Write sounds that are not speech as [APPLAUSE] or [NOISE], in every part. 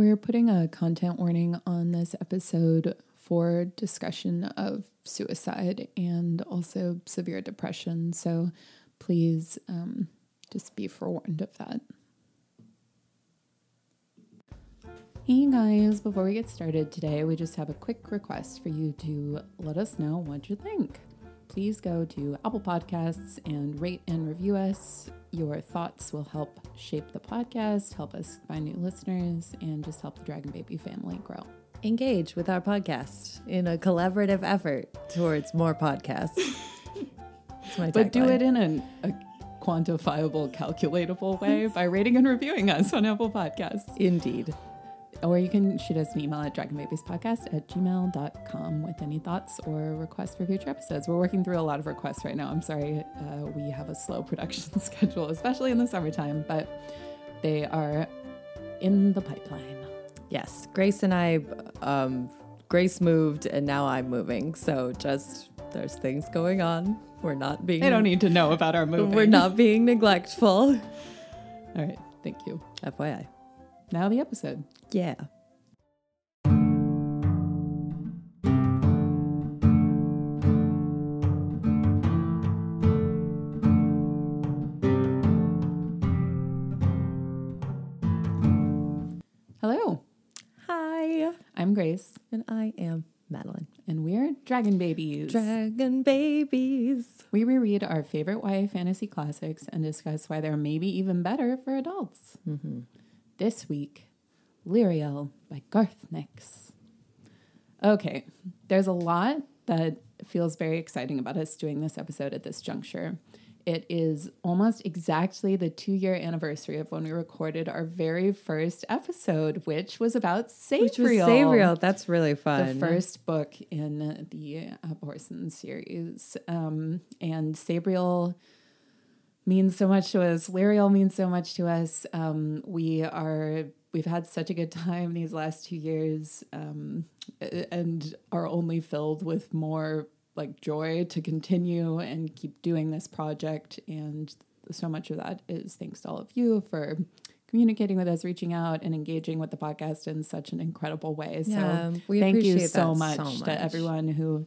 We're putting a content warning on this episode for discussion of suicide and also severe depression. So please um, just be forewarned of that. Hey guys, before we get started today, we just have a quick request for you to let us know what you think. Please go to Apple Podcasts and rate and review us. Your thoughts will help shape the podcast, help us find new listeners, and just help the Dragon Baby family grow. Engage with our podcast in a collaborative effort towards more podcasts. [LAUGHS] My But do tagline. it in an, a quantifiable, calculatable way by rating and reviewing us on Apple Podcasts. Indeed. Or you can shoot us an email at dragonbabiespodcast at gmail.com with any thoughts or requests for future episodes. We're working through a lot of requests right now. I'm sorry uh, we have a slow [LAUGHS] production schedule, especially in the summertime, but they are in the pipeline. Yes. Grace and I, um, Grace moved and now I'm moving. So just there's things going on. We're not being. They don't need to know about our movie. [LAUGHS] We're not being neglectful. All right. Thank you. FYI. Now the episode. Yeah. Hello. Hi. I'm Grace, And I am Madeline. and we're Dragon Babies. Dragon babies. We reread our favorite YA fantasy classics and discuss why they're maybe even better for adults. Mm-hmm. This week, Lirael by Garth Nix. Okay, there's a lot that feels very exciting about us doing this episode at this juncture. It is almost exactly the two year anniversary of when we recorded our very first episode, which was about Sabriel. Which was Sabriel. That's really fun. The first book in the Abhorsen series. Um, and Sabriel means so much to us. Lirael means so much to us. Um, we are we've had such a good time these last two years, um, and are only filled with more like joy to continue and keep doing this project. And so much of that is thanks to all of you for communicating with us, reaching out, and engaging with the podcast in such an incredible way. Yeah, so we thank you so much, so much. to everyone who,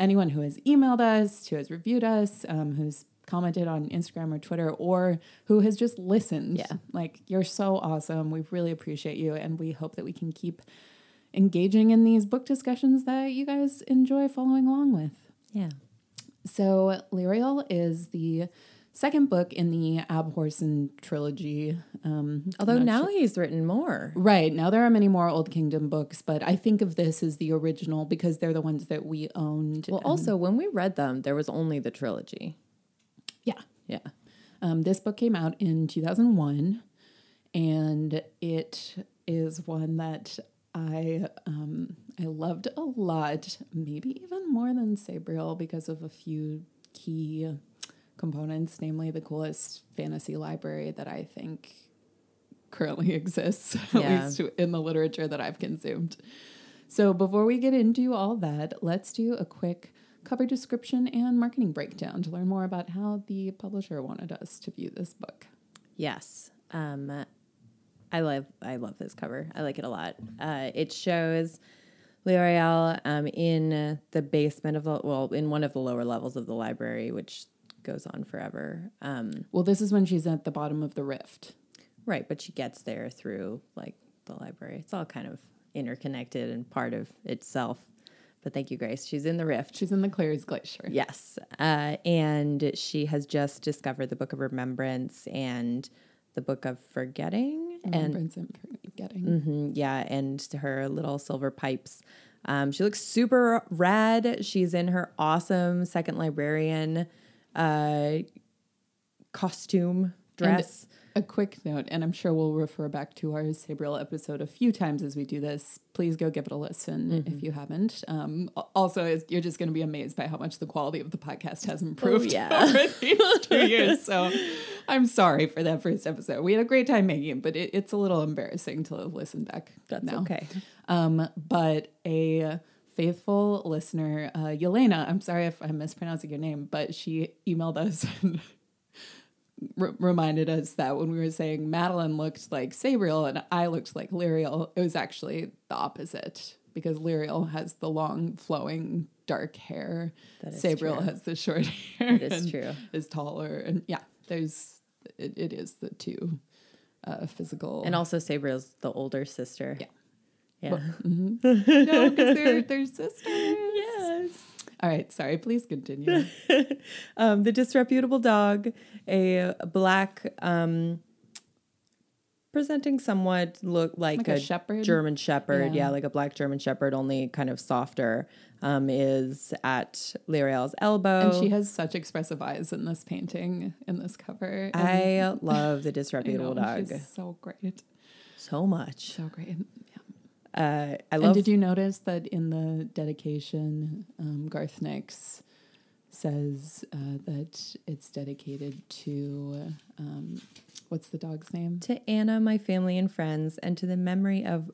anyone who has emailed us, who has reviewed us, um, who's commented on Instagram or Twitter, or who has just listened. Yeah. like you're so awesome. We really appreciate you, and we hope that we can keep engaging in these book discussions that you guys enjoy following along with. yeah. So, Lirael is the second book in the Abhorsen trilogy. Um, Although now sure- he's written more. Right. Now there are many more Old Kingdom books, but I think of this as the original because they're the ones that we owned. Well, also, when we read them, there was only the trilogy. Yeah. Yeah. Um, this book came out in 2001, and it is one that I um, I loved a lot, maybe even more than Sabriel because of a few key components, namely the coolest fantasy library that I think currently [LAUGHS] exists, at Yeah. least in the literature that I've consumed. So before we get into all that, let's do a quick cover description and marketing breakdown to learn more about how the publisher wanted us to view this book. Yes. Um, I love I love this cover. I like it a lot. Uh, it shows Lirael um, in the basement of the well, in one of the lower levels of the library, which goes on forever. Um, Well, this is when she's at the bottom of the rift. right, but she gets there through like the library. It's all kind of interconnected and part of itself. But thank you, Grace. She's in the rift. She's in the Clayr's Glacier. Yes. Uh, and she has just discovered the Book of Remembrance and the Book of Forgetting. And Remembrance and forgetting. Mhm, yeah, and her little silver pipes. Um, she looks super rad. She's in her awesome second librarian uh, costume dress. A quick note, and I'm sure we'll refer back to our Sabriel episode a few times as we do this. Please go give it a listen if you haven't. Um, also, you're just going to be amazed by how much the quality of the podcast has improved yeah. [LAUGHS] over these two [LAUGHS] years. So I'm sorry for that first episode. We had a great time making it, but it, it's a little embarrassing to listen back That's now. okay. Um, but a faithful listener, uh, Yelena, I'm sorry if I'm mispronouncing your name, but she emailed us [LAUGHS] and r- reminded us that when we were saying Madeline looked like Sabriel and I looked like Lirael, it was actually the opposite because Lirael has the long, flowing, dark hair. That is Sabriel true. has the short [LAUGHS] hair. That is true. Is taller and yeah, there's it, it is the two uh, physical And also Sabriel's the older sister. Yeah. Yeah. [LAUGHS] no because they're they're sisters. All right, sorry. Please continue. [LAUGHS] um, the disreputable dog, a black, um, presenting somewhat look like, Like a shepherd? German shepherd. Yeah. Yeah. like a black German shepherd, only kind of softer. Um, is at Lirael's elbow. And she has such expressive eyes in this painting, in this cover. And I love the disreputable know, dog so great. so much. So great. Uh, I And did you notice that in the dedication, um, Garth Nix says uh, that it's dedicated to um, what's the dog's name? to Anna, my family and friends, and to the memory of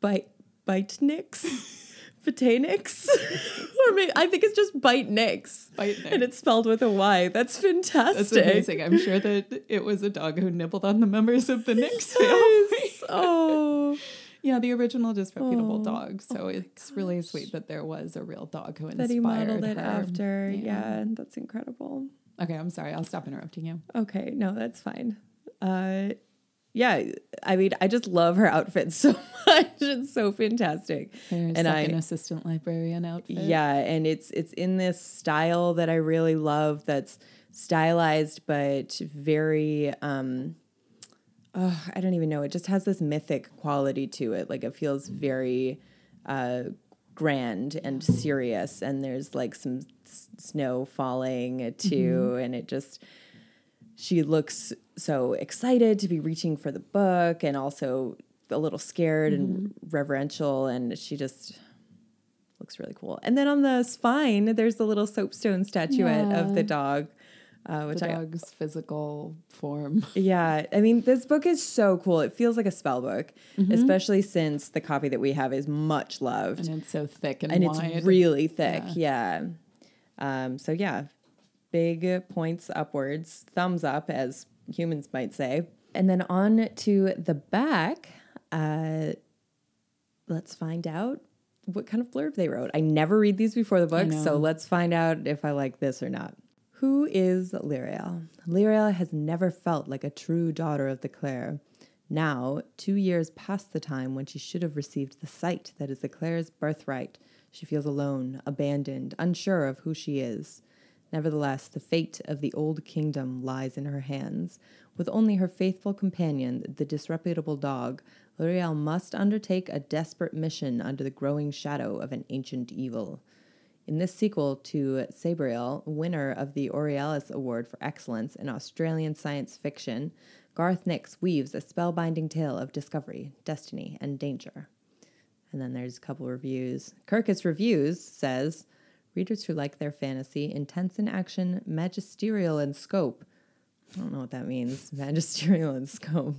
Bite Bite Nix, [LAUGHS] Nix, [LAUGHS] or maybe I think it's just Bite Nix, Bite and it's spelled with a Y. That's fantastic. That's amazing. I'm sure that it was a dog who nibbled on the members of the Nix [LAUGHS] family. oh, yeah, the original disreputable Oh. dog. So it's really sweet that there was a real dog who inspired that he modeled it her. after. Yeah. that's incredible. Okay, I'm sorry. I'll stop interrupting you. Okay, no, that's fine. Uh, yeah, I mean, I just love her outfit [LAUGHS] so much. It's so fantastic. Her And I- assistant librarian outfit. Yeah, and it's it's in this style that I really love. That's stylized but very. um oh, I don't even know. It just has this mythic quality to it. Like it feels very uh, grand and serious. And there's like some s- snow falling uh, too, mm-hmm. and it just she looks so excited to be reaching for the book and also a little scared and mm-hmm. reverential and she just looks really cool and then on the spine there's the little soapstone statuette uh, of the dog uh, which the I dog's physical form. [LAUGHS] yeah I mean this book is so cool it feels like a spell book especially since the copy that we have is much loved And it's so thick and, and wide. it's really thick. Yeah. Um, so yeah, big points upwards, thumbs up, as humans might say. And then on to the back. Uh, let's find out what kind of blurb they wrote. I never read these before the book, so let's find out if I like this or not. Who is Lirael? Lirael has never felt like a true daughter of the Clayr. Now, two years past the time when she should have received the sight that is the Clayr's birthright, she feels alone, abandoned, unsure of who she is. Nevertheless, the fate of the old kingdom lies in her hands. With only her faithful companion, the disreputable dog, Lirael must undertake a desperate mission under the growing shadow of an ancient evil. In this sequel to Sabriel, winner of the Aurealis Award for Excellence in Australian science fiction, Garth Nix weaves a spellbinding tale of discovery, destiny, and danger. And then there's a couple reviews. Kirkus Reviews says readers who like their fantasy intense in action, magisterial in scope. I don't know what that means. [LAUGHS] Magisterial in scope.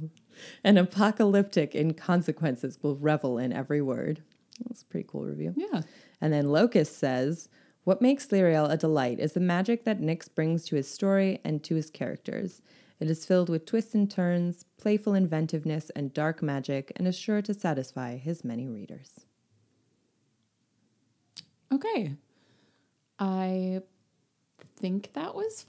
And apocalyptic in consequences will revel in every word. That's a pretty cool review. Yeah. And then Locust says, What makes Lirael a delight is the magic that Nix brings to his story and to his characters. It is filled with twists and turns, playful inventiveness, and dark magic, and is sure to satisfy his many readers. Okay. I think that was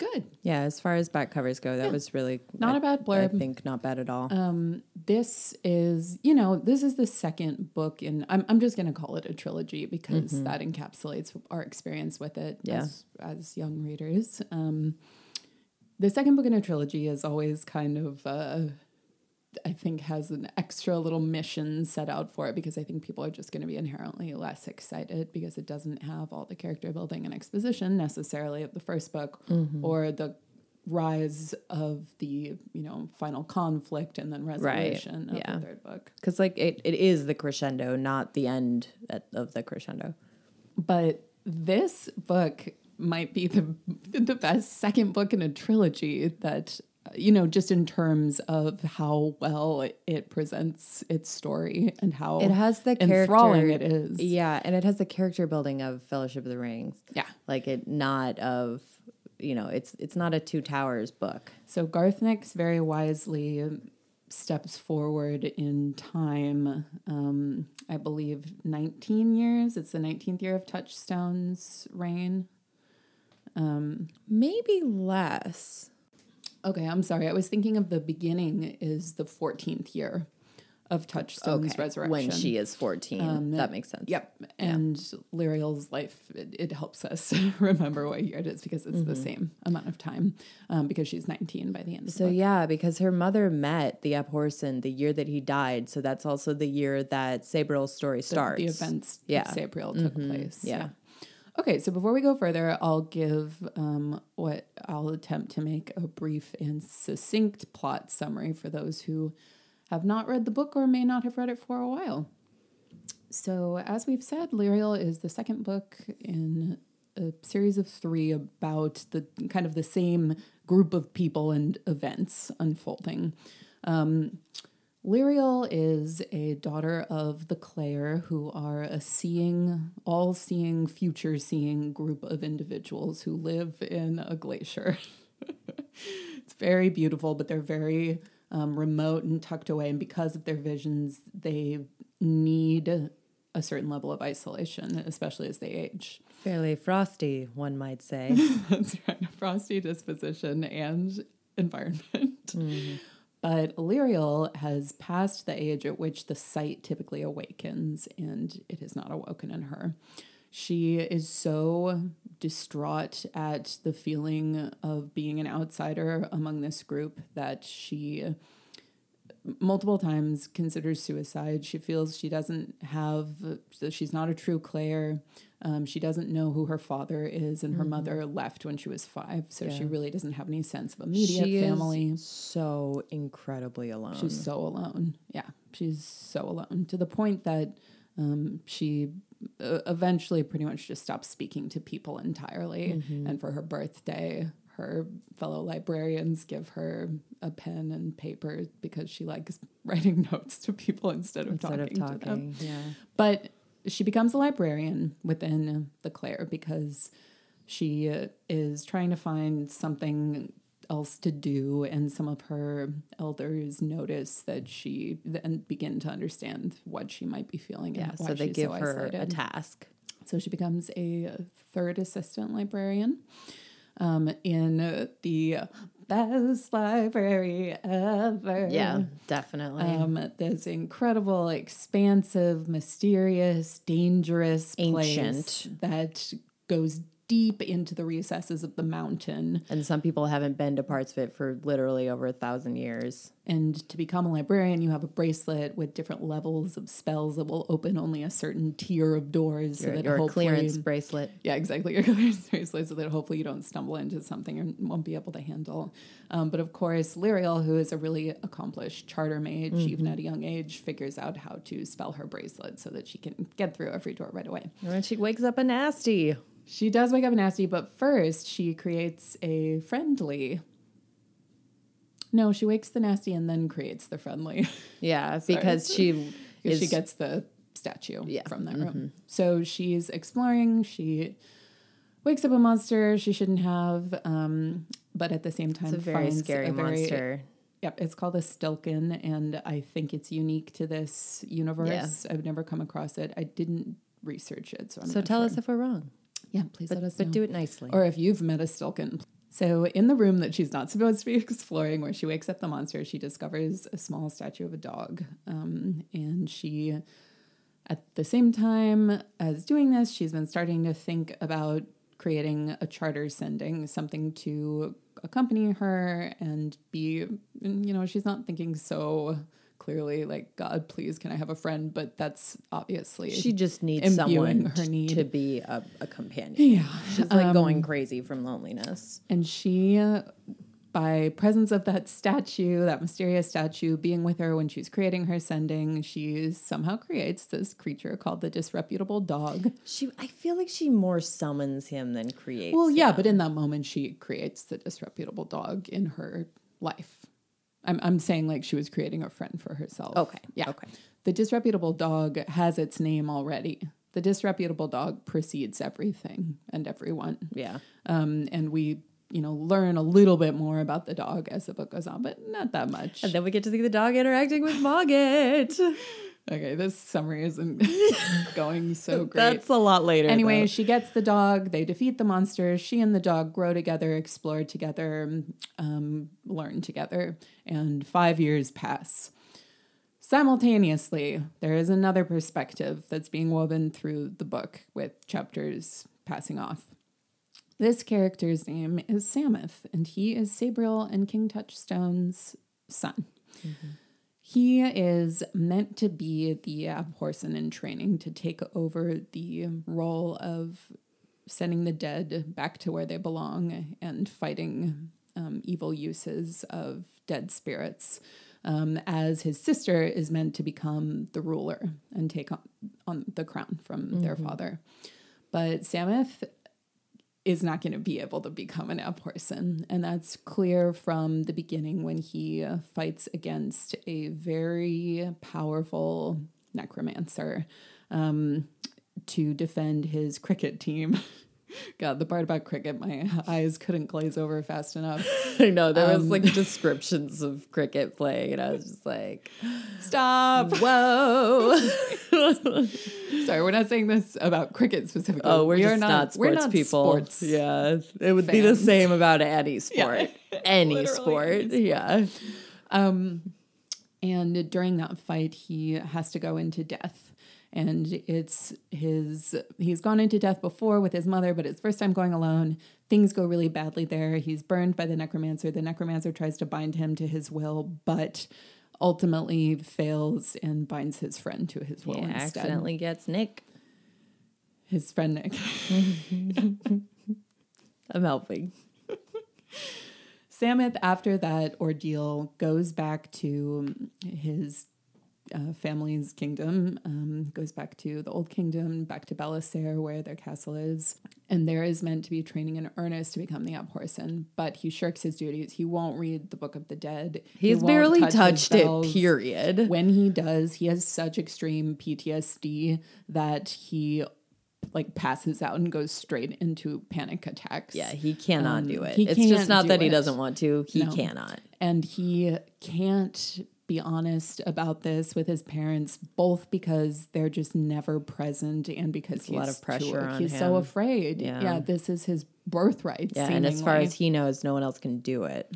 good. Yeah, as far as back covers go, that Yeah. was really Not I- a bad blurb. I think not bad at all. Um, this is, you know, this is the second book in. I'm, I'm just going to call it a trilogy because that encapsulates our experience with it Mm-hmm. Yeah. as, as young readers. Um, the second book in a trilogy is always kind of, uh, I think, has an extra little mission set out for it because I think people are just going to be inherently less excited because it doesn't have all the character building and exposition necessarily of the first book Mm-hmm. or the rise of the you know final conflict and then resolution of yeah. the third book Because like it, it is the crescendo, not the end at, of the crescendo. but this book might be the [LAUGHS] the best second book in a trilogy that you know just in terms of how well it, presents its story and how It has the enthralling character- it is Yeah, and it has the character building of Fellowship of the Rings. yeah Like it not of you know, it's it's not a Two Towers book. So Garth Nix very wisely steps forward in time. Um, I believe 19 years. It's the 19th year of Touchstone's reign. Maybe less. Okay, I'm sorry. I was thinking of the beginning is the 14th year of Touchstone's resurrection. when she is 14. Um, that makes sense. Yep. And Lirael's life, it, it helps us [LAUGHS] remember what year it is because it's the mm-hmm. same amount of time um, because she's 19 by the end of So the yeah, because her mother met the Abhorsen the year that he died, so that's also the year that Sabriel's story starts. The events Yeah. of Sabriel took mm-hmm. place. Yeah. Okay, so before we go further, I'll give um, what I'll attempt to make a brief and succinct plot summary for those who have not read the book or may not have read it for a while. So, as we've said, Lirael is the second book in a series of three about the kind of the same group of people and events unfolding. Um, Lirael is a daughter of the Clayr, who are a seeing, all seeing, future seeing group of individuals who live in a glacier. [LAUGHS] it's very beautiful, but they're very um, remote and tucked away. And because of their visions, they need a certain level of isolation, especially as they age. Fairly frosty, one might say. [LAUGHS] That's right, a frosty disposition and environment. But Illyriel has passed the age at which the sight typically awakens, and it has not awoken in her. She is so distraught at the feeling of being an outsider among this group that she multiple times considers suicide. She feels she doesn't have, she's not a true Clayr. Um, she doesn't know who her father is, and her mother left when she was five, so she really doesn't have any sense of immediate she family. so incredibly alone. She's so alone. Yeah, she's so alone to the point that um, she uh, eventually pretty much just stops speaking to people entirely. And for her birthday, her fellow librarians give her a pen and paper because she likes [LAUGHS] writing notes to people instead of, instead talking, of to them. talking. Yeah. But she becomes a librarian within the Clayr because she uh, is trying to find something else to do, and some of her elders notice that she then begin to understand what she might be feeling. Yeah. and why So they give so her a task. So she becomes a third assistant librarian um, in the best library ever. Yeah, definitely. Um, this incredible, expansive, mysterious, dangerous place Ancient. that goes deep into the recesses of the mountain. and some people haven't been to parts of it for literally over a thousand years. And to become a librarian, you have a bracelet with different levels of spells that will open only a certain tier of doors. so Your, that your hopefully, clearance bracelet. Yeah, exactly. [LAUGHS] Your clearance bracelet, so that hopefully you don't stumble into something or won't be able to handle. Um, but of course, Lirael, who is a really accomplished charter mage, even at a young age, figures out how to spell her bracelet so that she can get through every door right away. And then she wakes up a nasty. She does wake up nasty, but first she creates a friendly. No, she wakes the nasty and then creates the friendly. [LAUGHS] Yeah, because she [LAUGHS] is she gets the statue Yeah. Mm-hmm. from that room. So she's exploring. She wakes up a monster she shouldn't have, um, but at the same time, it's a very scary a very- monster. Yep, it's called a Stilkin, and I think it's unique to this universe. I've never come across it. I didn't research it, so I'm So tell sure. us if we're wrong, Yeah, please but, let us but know. do it nicely. Or if you've met a Stilkin. So, in the room that she's not supposed to be [LAUGHS] exploring, where she wakes up the monster, she discovers a small statue of a dog. Um, and she, at the same time as doing this, she's been starting to think about creating a charter sending, something to accompany her and be, you know, she's not thinking so clearly like, God, please, can I have a friend? But that's obviously. she just needs someone her need. to be a, a companion. yeah. She's like going crazy from loneliness. And she, uh, by presence of that statue, that mysterious statue being with her when she's creating her sending, she somehow creates this creature called the disreputable dog. She, I feel like she more summons him than creates. Well, yeah, him. but in that moment, she creates the disreputable dog in her life. I'm, I'm saying like she was creating a friend for herself. Okay, Yeah. okay. The disreputable dog has its name already. The disreputable dog precedes everything and everyone. yeah, Um, and we you know, learn a little bit more about the dog as the book goes on, but not that much. And then we get to see the dog interacting with Mogget. [LAUGHS] Okay, this summary isn't [LAUGHS] going so great. That's a lot later. Anyway, though. she gets the dog. They defeat the monster. She and the dog grow together, explore together, um, learn together, and five years pass. Simultaneously, there is another perspective that's being woven through the book with chapters passing off. This character's name is Sameth, and he is Sabriel and King Touchstone's son. He is meant to be the Abhorsen in training to take over the role of sending the dead back to where they belong and fighting um, evil uses of dead spirits. Um, as his sister is meant to become the ruler and take on, on the crown from their father. But Sameth is not going to be able to become an Abhorsen. And that's clear from the beginning when he uh, fights against a very powerful necromancer um, to defend his cricket team. [LAUGHS] God, the part about cricket, my [LAUGHS] eyes couldn't glaze over fast enough. [LAUGHS] I know there was Um, like descriptions of cricket playing, and I was just like, [GASPS] Stop! [LAUGHS] "Whoa!" Sorry, we're not saying this about cricket specifically. oh, we're We just are not, we're sports not people. Sports. Yeah, it would be the same about any sport, any Literally sport. any Yeah, Um, and during that fight, he has to go into death. And it's his, he's gone into death before with his mother, but it's first time going alone. Things go really badly there. He's burned by the necromancer. The necromancer tries to bind him to his will, but ultimately fails and binds his friend to his will he instead. accidentally gets Nick. His friend Nick. [LAUGHS] I'm helping. Sameth, after that ordeal, goes back to his uh, family's kingdom, um, goes back to the old kingdom, back to Belisaere, where their castle is. And there is meant to be training in earnest to become the Abhorsen, but he shirks his duties. He won't read the Book of the Dead. He He's won't barely touch touched it. Period. When he does, he has such extreme PTSD that he like passes out and goes straight into panic attacks. Yeah, he cannot Um, do it. he It's just not that he doesn't want to. He No. cannot. and he can't be honest about this with his parents both because they're just never present and because a lot of pressure too, he's so afraid Yeah. yeah. this is his birthright Yeah, and as far as he knows, no one else can do it.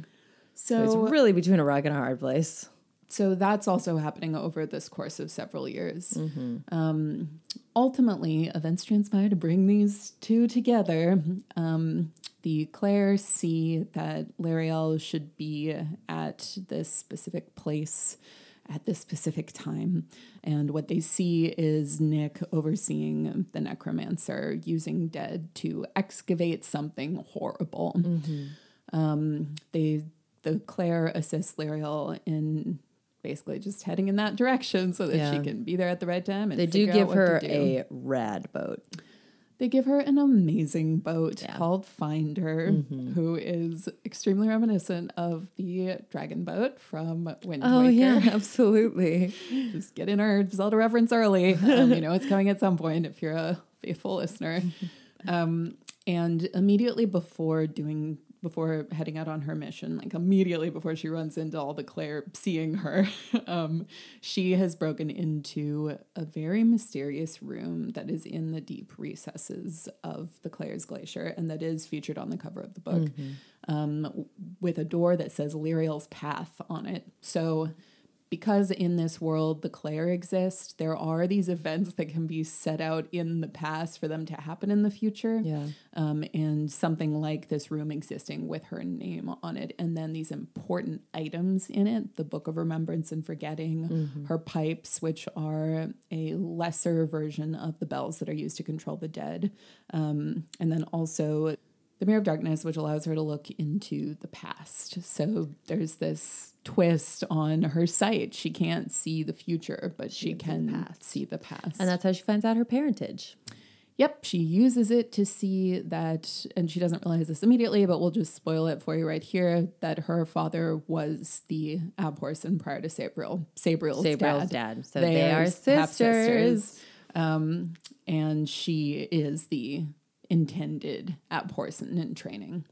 so It's really between a rock and a hard place. so that's also happening over this course of several years. Mm-hmm. Um, ultimately, events transpire to bring these two together. Um, the Clayr see that Lirael should be at this specific place at this specific time. And what they see is Nick overseeing the necromancer using dead to excavate something horrible. Um, they the Clayr assists Lirael in basically just heading in that direction so that she can be there at the right time. And They do give her do. a rad boat. They give her an amazing boat Yeah. called Finder, Mm-hmm. who is extremely reminiscent of the dragon boat from Wind Oh Waker. yeah, [LAUGHS] [LAUGHS] absolutely. Just get in our Zelda reference early. Um, you know, it's coming at some point if you're a faithful listener. [LAUGHS] Um, and immediately before doing, before heading out on her mission, like immediately before she runs into all the Clayr seeing her, [LAUGHS] um, she has broken into a very mysterious room that is in the deep recesses of the Clayr's Glacier and that is featured on the cover of the book um, with a door that says Lirael's Path on it. So, because in this world the Clayr exist, there are these events that can be set out in the past for them to happen in the future. Yeah. Um, and something like this room existing with her name on it, and then these important items in it the Book of Remembrance and Forgetting, her pipes, which are a lesser version of the bells that are used to control the dead, um, and then also the Mirror of Darkness, which allows her to look into the past. So there's this twist on her sight. She can't see the future, but she, can see the past. And that's how she finds out her parentage. Yep, she uses it to see that, and she doesn't realize this immediately, but we'll just spoil it for you right here that her father was the Abhorsen prior to Sabriel. Sabriel's, Sabriel's dad. dad. So they are half-sisters. sisters. Um, and she is the intended at Abhorsen in training.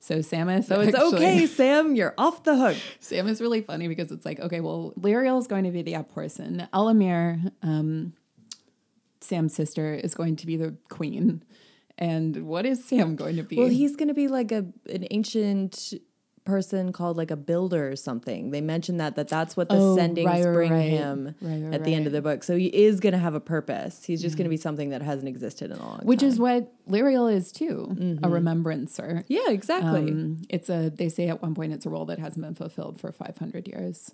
So Sam is So it's actually- okay, [LAUGHS] Sam. You're off the hook. Sam is really funny because it's like, okay, well, Lirael is going to be the app person. Ellimere, um, Sam's sister, is going to be the queen. And what is Sam going to be? Well, he's going to be like a an ancient person called like a builder or something. They mentioned that that that's what the Oh, sendings right, bring right. him Right, at the end of the book. So he is going to have a purpose. He's just going to be something that hasn't existed in a long which time. is what Lirael is too, a remembrancer. yeah, exactly. Um, it's a they say at one point it's a role that hasn't been fulfilled for 500 years.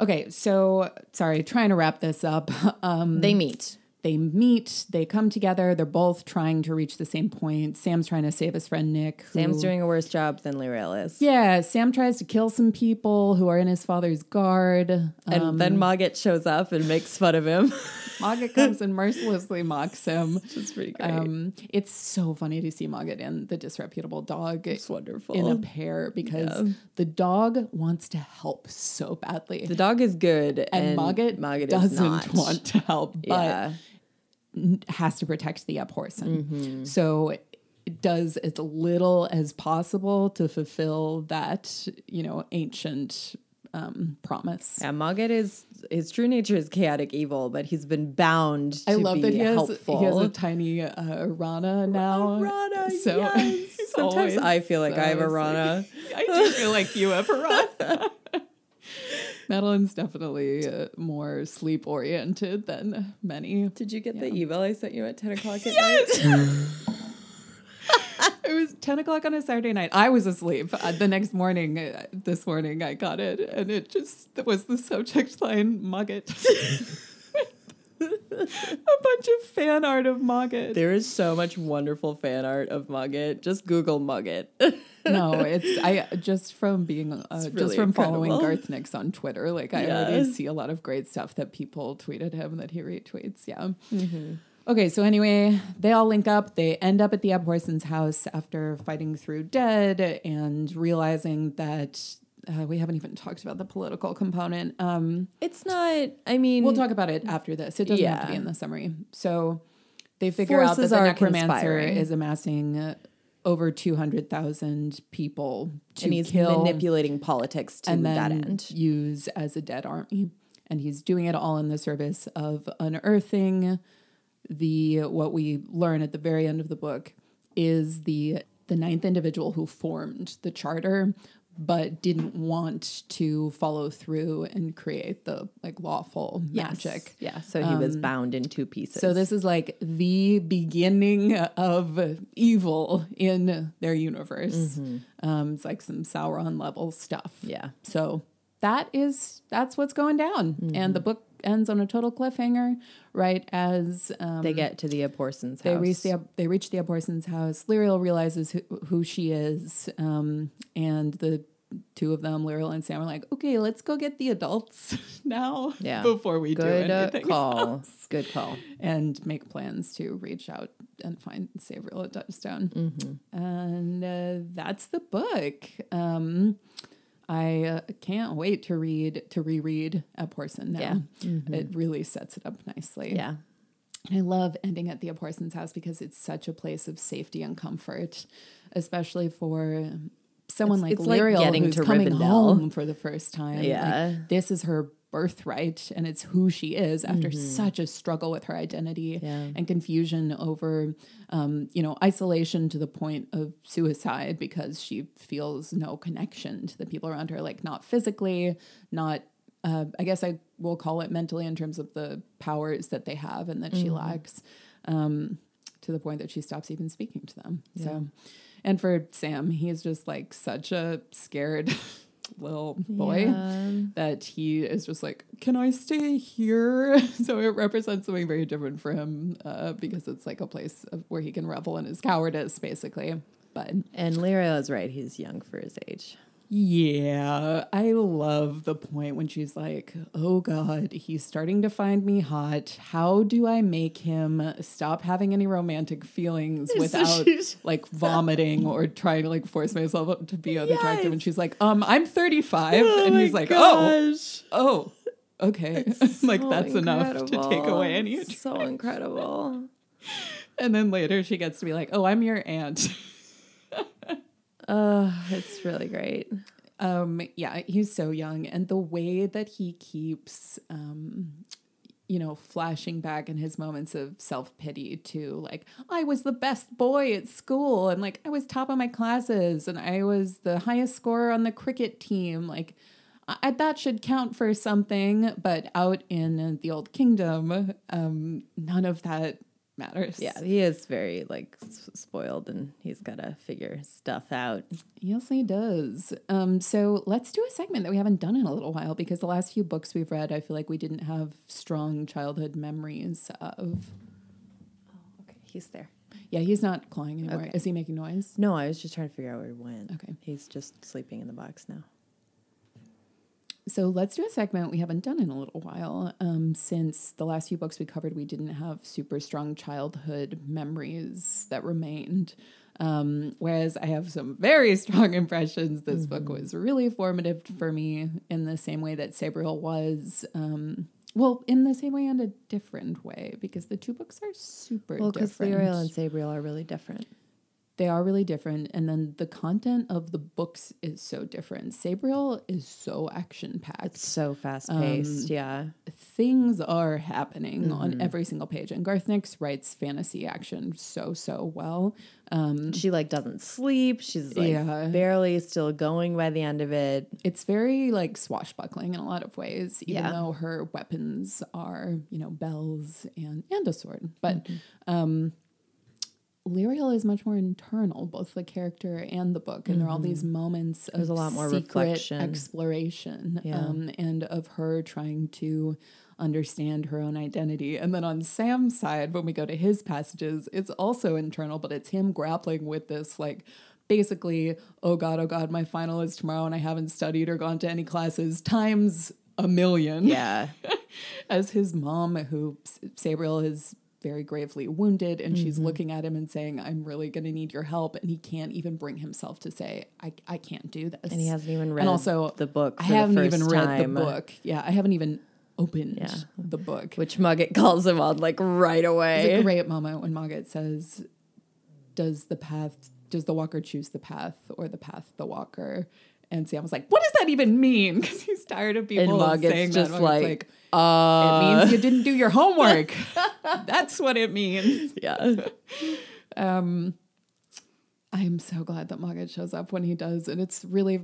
Okay, so sorry, trying to wrap this up. [LAUGHS] Um, they meet. They meet, they come together, they're both trying to reach the same point. Sam's trying to save his friend Nick. who- Sam's doing a worse job than Lirael is. Yeah, Sam tries to kill some people who are in his father's guard. And Um, then Mogget shows up and makes fun of him. [LAUGHS] Mogget comes and mercilessly mocks him. It's pretty great. Um, it's so funny to see Mogget and the disreputable dog it's wonderful. in a pair because Yeah. the dog wants to help so badly. the dog is good, and and, Mogget, Mogget doesn't is want to help, but yeah, has to protect the Abhorsen. Mm-hmm. So it does as little as possible to fulfill that, you know, ancient um, promise. yeah. Mogget is his true nature is chaotic evil, but he's been bound. To I love be that he has helpful. he has a tiny uh, Ranna now. Ranna, so [LAUGHS] yes. Sometimes I feel like I have a Ranna. sleepy. [LAUGHS] I do feel like you have a Ranna. [LAUGHS] Madeline's definitely uh, more sleep oriented than many. Did you get the email I sent you at ten o'clock at night? [LAUGHS] It was 10 o'clock on a Saturday night. I was asleep. Uh, the next morning, uh, this morning, I got it, and it just was the subject line Mogget. [LAUGHS] a bunch of fan art of Mogget. There is so much wonderful fan art of Mogget. Just Google Mogget. [LAUGHS] no, [LAUGHS] it's I just from being uh, just really from following incredible. Garth Nix on Twitter. Like I already see a lot of great stuff that people tweeted him that he retweets. Yeah. Mm-hmm. Okay, so anyway, they all link up. They end up at the Abhorsen's house after fighting through dead and realizing that uh, we haven't even talked about the political component. Um, it's not. I mean, we'll talk about it after this. It doesn't have to be in the summary. So they figure out that the necromancer conspiring. is amassing uh, over 200,000 people to and he's kill manipulating politics to and that end. use as a dead army. And he's doing it all in the service of unearthing the what we learn at the very end of the book is the the ninth individual who formed the charter but didn't want to follow through and create the like lawful magic. Yeah, so he was bound in two pieces. So this is like the beginning of evil in their universe. Um, it's like some Sauron level stuff. yeah, So that is that's what's going down, and the book ends on a total cliffhanger. Right as um, they get to the Abhorsen's they house. reach the they reach the Abhorsen's house. Lirael realizes who, who she is, um, and the two of them, Lirael and Sam, are like, "Okay, let's go get the adults [LAUGHS] now, Yeah. before we do Good uh, anything Good call. else." Good call. and make plans to reach out and find Sabriel at Touchstone. Mm-hmm. And uh, that's the book. Um, I uh, can't wait to read to reread Abhorsen now. Yeah. It really sets it up nicely. Yeah. And I love ending at the Abhorsen's house because it's such a place of safety and comfort, especially for someone It's- like it's like getting who's to coming Rivendell. home for the first time. Like, Yeah. this is her birthright and it's who she is after such a struggle with her identity Mm-hmm. Yeah. and confusion over um, you know isolation to the point of suicide because she feels no connection to the people around her like not physically not uh, i guess i will call it mentally in terms of the powers that they have and that Mm-hmm. she lacks um, to the point that she stops even speaking to them so and for sam he's just like such a scared [LAUGHS] little boy Yeah. that he is just like, can I stay here? [LAUGHS] So it represents something very different for him uh, because it's like a place of, where he can revel in his cowardice, basically. But And Lyra is right. He's young for his age. Yeah, I love the point when she's like, oh God, he's starting to find me hot. How do I make him stop having any romantic feelings [LAUGHS] without [LAUGHS] like vomiting or trying to like force myself to be unattractive? Yes. And she's like, um, I'm 35. and he's like, oh, oh, okay. [LAUGHS] like So that's enough to take away any. It's So incredible. And then later she gets to be like, oh, I'm your aunt. Oh, it's really great. Um, yeah, he's so young, and the way that he keeps, um, you know, flashing back in his moments of self pity to like, I was the best boy at school, and like I was top of my classes, and I was the highest scorer on the cricket team, like. I, that should count for something, but out in the old kingdom, um, none of that matters. Yeah, he is very like s- spoiled and he's got to figure stuff out. Yes, he does. Um, so let's do a segment that we haven't done in a little while because the last few books we've read, I feel like we didn't have strong childhood memories of. Oh, okay, he's there. Yeah, he's not clawing anymore. Okay. Is he making noise? No, I was just trying to figure out where he went. Okay. He's just sleeping in the box now. So let's do a segment we haven't done in a little while. Um, since the last few books we covered, we didn't have super strong childhood memories that remained. Um, whereas I have some very [LAUGHS] strong impressions. This book was really formative for me in the same way that Sabriel was. Um, well, in the same way and a different way, because the two books are super Well, because. Lirael and Sabriel are really different. They are really different. And then the content of the books is so different. Sabriel is so action packed. It's so fast paced. yeah. Things are happening Mm-hmm. on every single page. And Garth Nix writes fantasy action so, so well. Um, She like doesn't sleep. She's like Yeah. barely still going by the end of it. it's very like swashbuckling in a lot of ways, even Yeah. though her weapons are, you know, bells and, and a sword. But Mm-hmm. um, Lirael is much more internal, both the character and the book, and there are all these moments of Mm-hmm. There's a lot more reflection. exploration, Yeah. um, and of her trying to understand her own identity. And then on Sam's side, when we go to his passages, it's also internal, but it's him grappling with this like. Basically, oh God, oh God, my final is tomorrow and I haven't studied or gone to any classes times a million Yeah. [LAUGHS] as his mom, who Sabriel is very gravely wounded, and she's Mm-hmm. looking at him and saying, "I'm really going to need your help," and he can't even bring himself to say, "I I can't do this." And he hasn't even read And also, the book. I haven't even read time, the book. Yeah, I haven't even opened Yeah. the book. Which Mogget calls him on like right away It's a great moment when Mogget says, "Does the path? Does the walker choose the path, or the path the walker?" And Sam was like, "What does that even mean?" [LAUGHS] Because he's tired of people And saying Mogget's that. just Like, it uh, means you didn't do your homework. [LAUGHS] That's what it means. yeah. Um, I am so glad that Mogget shows up when he does, and it's really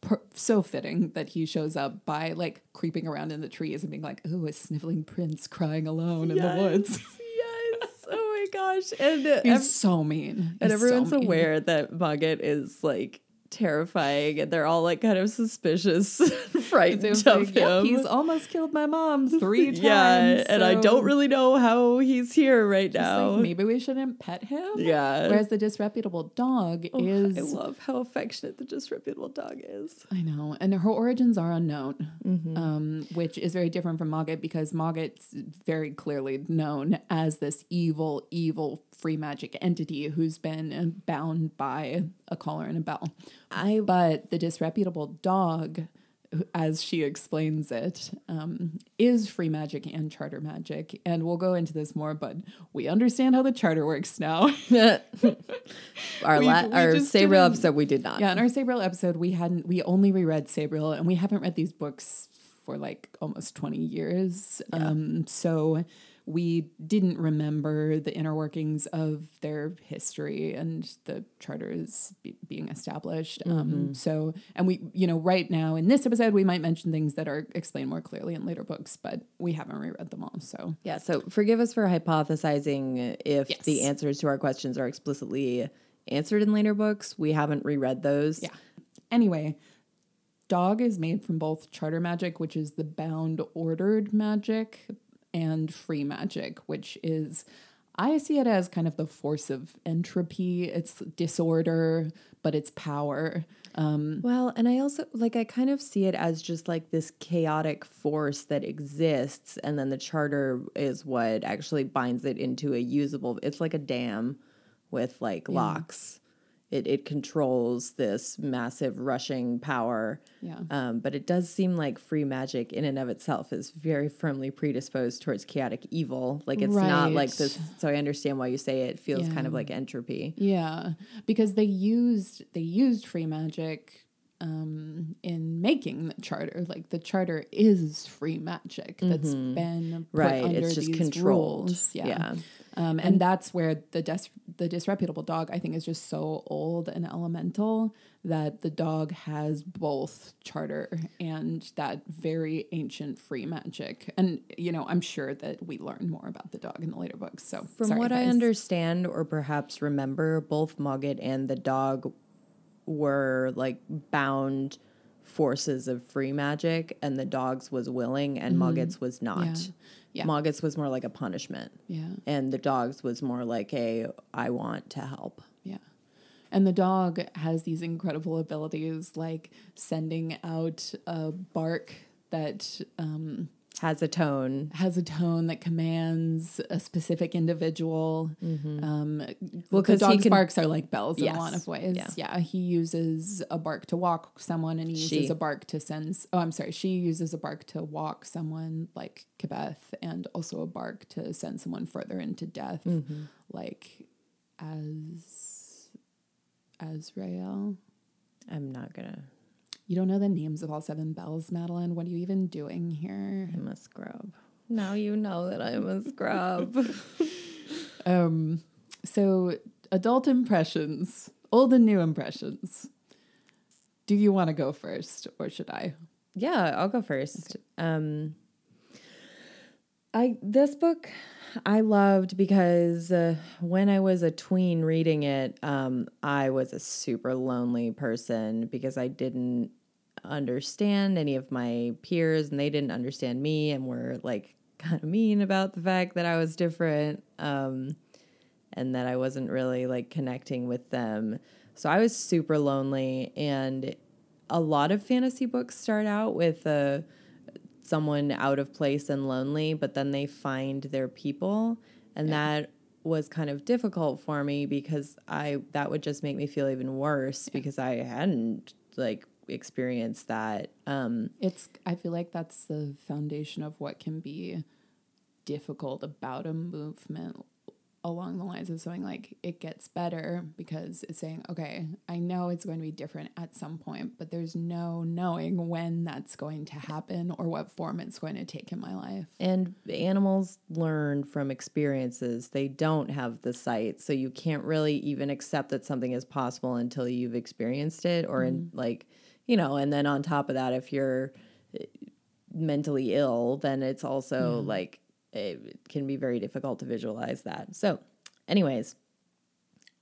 per- so fitting that he shows up by like creeping around in the trees and being like, "Oh, a sniveling prince crying alone in the woods." yes. [LAUGHS] Oh my gosh. And uh, He's ev- so mean, and He's so everyone's mean. aware that Mogget is like terrifying and they're all like kind of suspicious [LAUGHS] frightened of like, "Yep, him. he's almost killed my mom [LAUGHS] three times. yeah, and I don't really know how he's here right now. like, maybe we shouldn't pet him. Yeah. Whereas the disreputable dog Oh, is I love how affectionate the disreputable dog is. I know. And her origins are unknown, Mm-hmm. um, which is very different from Mogget because Mogget's very clearly known as this evil, evil free magic entity who's been bound by a collar and a bell. I But the disreputable dog, as she explains it, um, is free magic and charter magic. And we'll go into this more, but we understand how the charter works now. [LAUGHS] our We- la- we our Sabriel episode we did not. Yeah, in our Sabriel episode, we hadn't we only reread Sabriel, and we haven't read these books for like almost twenty years. Um, so we didn't remember the inner workings of their history and the charters be- being established. Um, so, and we, you know, right now in this episode, we might mention things that are explained more clearly in later books, but we haven't reread them all. So, Yeah, so forgive us for hypothesizing if Yes. the answers to our questions are explicitly answered in later books. We haven't reread those. Yeah. Anyway, dog is made from both charter magic, which is the bound ordered magic, and free magic, which is I see it as kind of the force of entropy. It's disorder, but it's power. Um, Well, and I also like I kind of see it as just like this chaotic force that exists and then the charter is what actually binds it into a usable it's like a dam with like locks it, it controls this massive rushing power. Yeah. Um, but it does seem like free magic in and of itself is very firmly predisposed towards chaotic evil. Like it's not like this. So I understand why you say it feels kind of like entropy. Yeah, because they used they used free magic um, in making the charter. Like the charter is free magic that's been Mm-hmm. Right. under It's just controlled. rules. Yeah. Yeah. Um, and, that's where the dis- the disreputable dog I think is just so old and elemental that the dog has both charter and that very ancient free magic. And you know, I'm sure that we learn more about the dog in the later books. So From sorry, what I understand, or perhaps remember, both Mogget and the dog were like bound forces of free magic, and the dog's was willing, and Mogget's was not. Yeah. Mogget's was more like a punishment, yeah. and the dog's was more like a I want to help. Yeah. And the dog has these incredible abilities like sending out a bark that um, Has a tone. has a tone that commands a specific individual. Um, Well, the 'cause he dog's can- barks are like bells in a lot of ways. Yeah. Yeah. he uses a bark to walk someone, and he uses She. a bark to send. Oh, I'm sorry, she uses a bark to walk someone, like Kibeth, and also a bark to send someone further into death, Mm-hmm. like as Astarael. I'm not gonna. You don't know the names of all seven bells, Madeline. What are you even doing here? I'm a scrub. Now you know that I'm a scrub. [LAUGHS] [LAUGHS] Um, so adult impressions, old and new impressions. Do you want to go first, or should I? Yeah, I'll go first. Um I this book I loved because uh, when I was a tween reading it, um I was a super lonely person because I didn't understand any of my peers and they didn't understand me and were like [LAUGHS] kind of mean about the fact that I was different um and that I wasn't really like connecting with them. So I was super lonely and a lot of fantasy books start out with uh, someone out of place and lonely, but then they find their people, and that was kind of difficult for me because I that would just make me feel even worse because I hadn't like experienced that. Um, It's. I feel like that's the foundation of what can be difficult about a movement along the lines of something like it gets better because it's saying, okay, I know it's going to be different at some point, but there's no knowing when that's going to happen or what form it's going to take in my life. And animals learn from experiences. They don't have the sight. So you can't really even accept that something is possible until you've experienced it or in like, you know, and then on top of that if you're eh, mentally ill, then it's also like it can be very difficult to visualize that. So, anyways,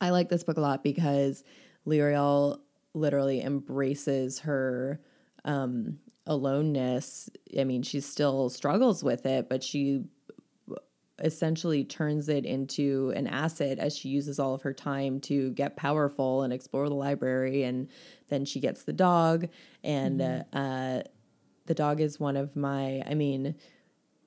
I like this book a lot because Lirael literally embraces her um, aloneness. I mean, she still struggles with it, but she essentially turns it into an asset as she uses all of her time to get powerful and explore the library. And then she gets the dog, and uh, uh, the dog is one of my, I mean,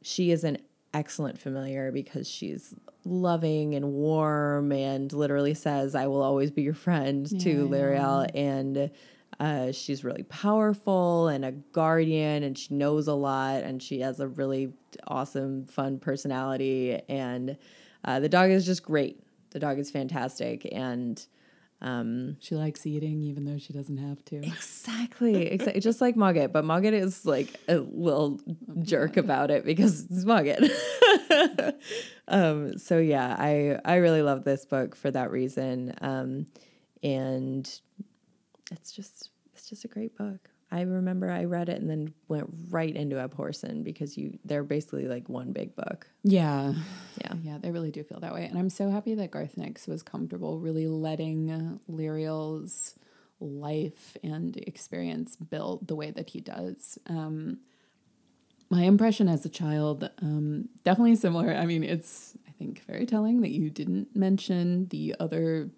she is an excellent familiar because she's loving and warm and literally says, I will always be your friend to Yeah. Lirael. And uh, she's really powerful and a guardian, and she knows a lot, and she has a really awesome, fun personality. And uh, the dog is just great. The dog is fantastic. And um, She likes eating even though she doesn't have to. Exactly, [LAUGHS] exactly. Just like Mogget, but Mogget is like a little jerk about it because it's Mogget. [LAUGHS] um, so yeah, I I really love this book for that reason, um, and it's just it's just a great book. I remember I read it and then went right into Abhorsen because you they're basically like one big book. Yeah. Yeah. Yeah, they really do feel that way. And I'm so happy that Garth Nix was comfortable really letting Lirael's life and experience build the way that he does. Um, my impression as a child, um, definitely similar. I mean, it's, I think, very telling that you didn't mention the other